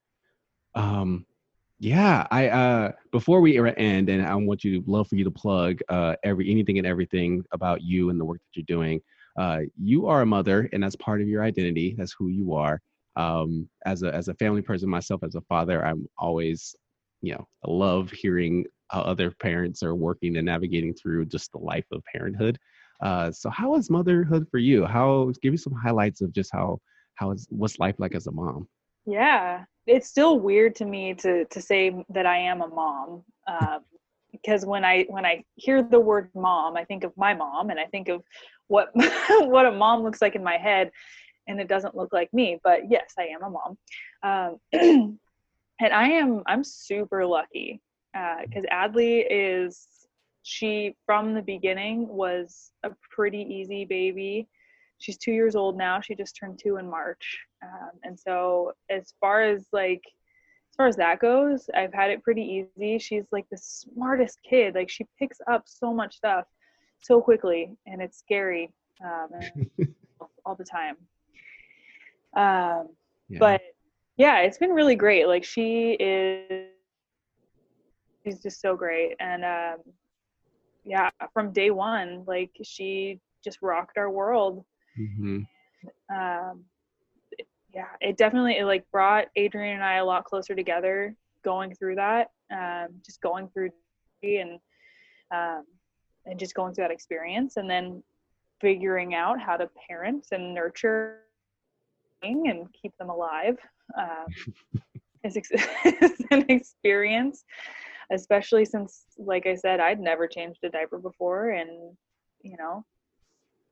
Um yeah i uh before we end and i want you love for you to plug uh every anything and everything about you and the work that you're doing. Uh you are a mother and that's part of your identity. That's who you are. Um as a as a family person myself as a father i'm always you know I love hearing how other parents are working and navigating through just the life of parenthood uh, so how is motherhood for you? How give me some highlights of just how how is what's life like as a mom? Yeah, it's still weird to me to to say that I am a mom. Um, because when I when I hear the word mom, I think of my mom and I think of what what a mom looks like in my head, and it doesn't look like me. But yes, I am a mom, um, and I am I'm super lucky because uh, Adley is she from the beginning was a pretty easy baby. She's two years old now. She just turned two in march. Um, and so as far as like as far as that goes i've had it pretty easy. She's like the smartest kid. Like she picks up so much stuff so quickly and it's scary um, all the time. Um, yeah. but yeah it's been really great. Like she is she's just so great. And um, yeah, from day one, like she just rocked our world. Mm-hmm. Um, yeah, it definitely it like brought Adrian and I a lot closer together going through that. Um, just going through and um, and just going through that experience, and then figuring out how to parent and nurture and keep them alive um, is, is an experience especially since like i said i'd never changed a diaper before and you know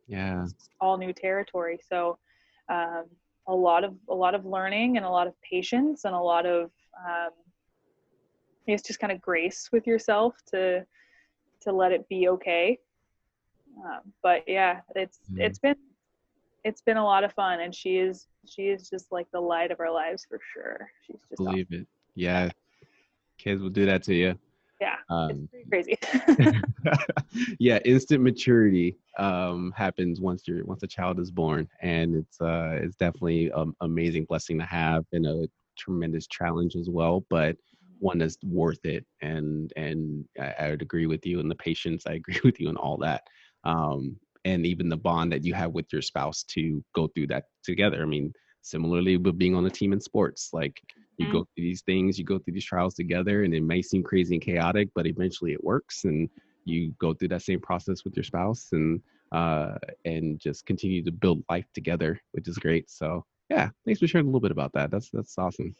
yeah. all new territory. So um, a lot of a lot of learning and a lot of patience and a lot of um, it's just kind of grace with yourself to to let it be okay. Um, but yeah it's mm. it's been it's been a lot of fun and she is she is just like the light of our lives for sure. She's just believe awesome. it. Yeah kids will do that to you. Yeah, um, crazy. yeah, instant maturity um, happens once you're once a child is born, and it's uh, it's definitely an amazing blessing to have and a tremendous challenge as well. But one that's worth it, and and I, I would agree with you and the patience. I agree with you and all that. Um, and even the bond that you have with your spouse to go through that together. I mean, similarly with being on a team in sports, like you mm-hmm. go through these things you go through these trials together and it may seem crazy and chaotic but eventually it works and you go through that same process with your spouse and uh and just continue to build life together which is great. So yeah thanks for sharing a little bit about that. That's that's awesome.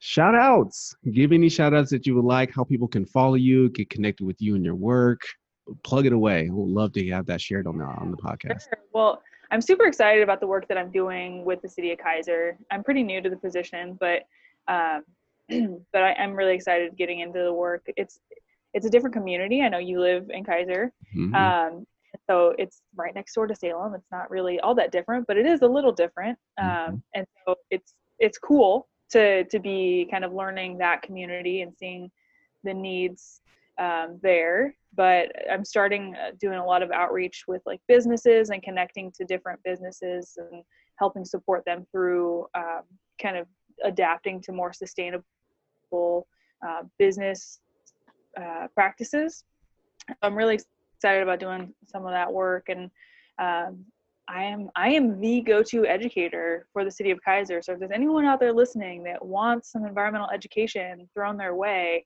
Shout outs. Give any shout outs that you would like how people can follow you get connected with you and your work. Plug it away. We'd love to have that shared on the on the podcast. Sure. well I'm super excited about the work that I'm doing with the city of Keizer. I'm pretty new to the position, but um, but I, am really excited getting into the work. It's it's a different community. I know you live in Keizer, mm-hmm. um, so it's right next door to Salem. It's not really all that different, but it is a little different. Um, mm-hmm. And so it's it's cool to to be kind of learning that community and seeing the needs um, there but i'm starting uh, doing a lot of outreach with like businesses and connecting to different businesses and helping support them through um, kind of adapting to more sustainable uh, business uh, practices i'm really excited about doing some of that work and um, I am I am the go-to educator for the city of Keizer. So if there's anyone out there listening that wants some environmental education thrown their way,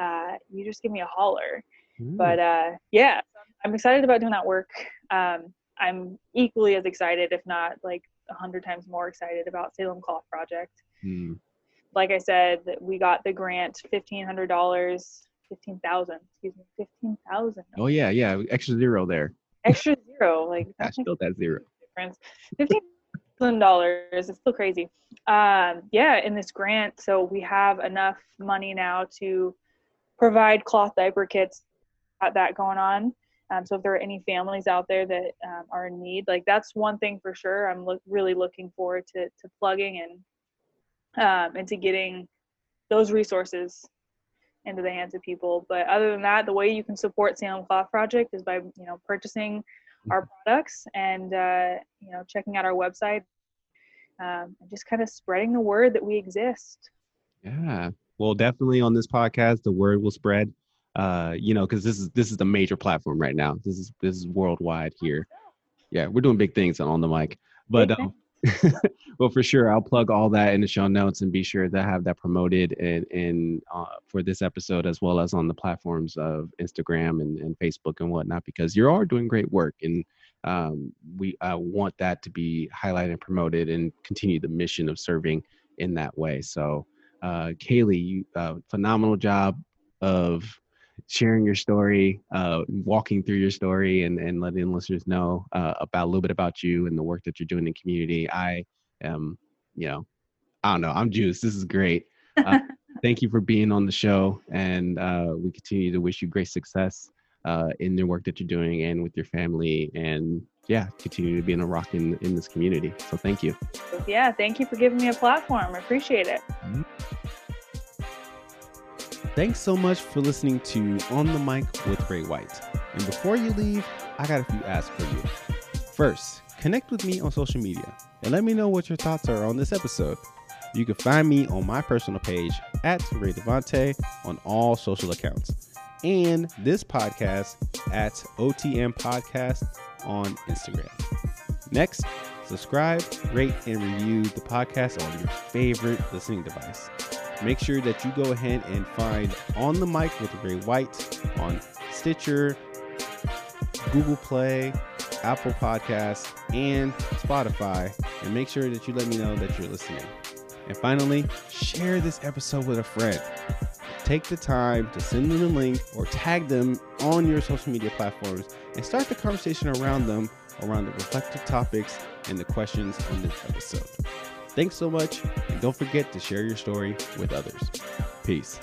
uh, you just give me a holler. Mm. But uh, yeah, I'm excited about doing that work. Um, I'm equally as excited, if not like a hundred times more excited about Salem Cloth Project. Mm. like I said, we got the grant fifteen hundred dollars, fifteen thousand, excuse me, fifteen thousand. Oh yeah, yeah, extra zero there. Extra zero, like I spilled that zero. difference. Fifteen thousand dollars. It's still crazy. Um, yeah, in this grant, so we have enough money now to provide cloth diaper kits. Got that going on. Um, so if there are any families out there that um, are in need, like that's one thing for sure. I'm look, really looking forward to to plugging and um, into getting those resources into the hands of people. But other than that, the way you can support Salem Cloth Project is by you know purchasing our products and uh, you know checking out our website um, and just kind of spreading the word that we exist. Yeah. Well, definitely on this podcast, the word will spread. Uh, you know, because this is this is the major platform right now. This is this is worldwide here. Yeah, we're doing big things on the mic. But um, well, for sure, I'll plug all that in the show notes and be sure to have that promoted and in uh, for this episode as well as on the platforms of Instagram and, and Facebook and whatnot because you are doing great work and um, we uh, want that to be highlighted and promoted and continue the mission of serving in that way. So, uh, Kaylee, you uh, phenomenal job of sharing your story, uh, walking through your story, and, and letting listeners know uh, about a little bit about you and the work that you're doing in the community. I am, you know, I don't know, I'm juiced. This is great. Uh, thank you for being on the show, and uh, we continue to wish you great success uh, in the work that you're doing and with your family, and yeah, continue to be in a rock in, in this community. So thank you. Yeah, thank you for giving me a platform. I appreciate it. Mm-hmm. Thanks so much for listening to On the Mic with Ray White. And before you leave, I got a few asks for you. First, connect with me on social media and let me know what your thoughts are on this episode. You can find me on my personal page at Ray Devante on all social accounts, and this podcast at OTM Podcast on Instagram. Next, subscribe, rate, and review the podcast on your favorite listening device. Make sure that you go ahead and find On the Mic with Ray White on Stitcher, Google Play, Apple Podcasts, and Spotify. And make sure that you let me know that you're listening. And finally, share this episode with a friend. Take the time to send them a link or tag them on your social media platforms and start the conversation around them around the reflective topics and the questions on this episode. Thanks so much, and don't forget to share your story with others. Peace.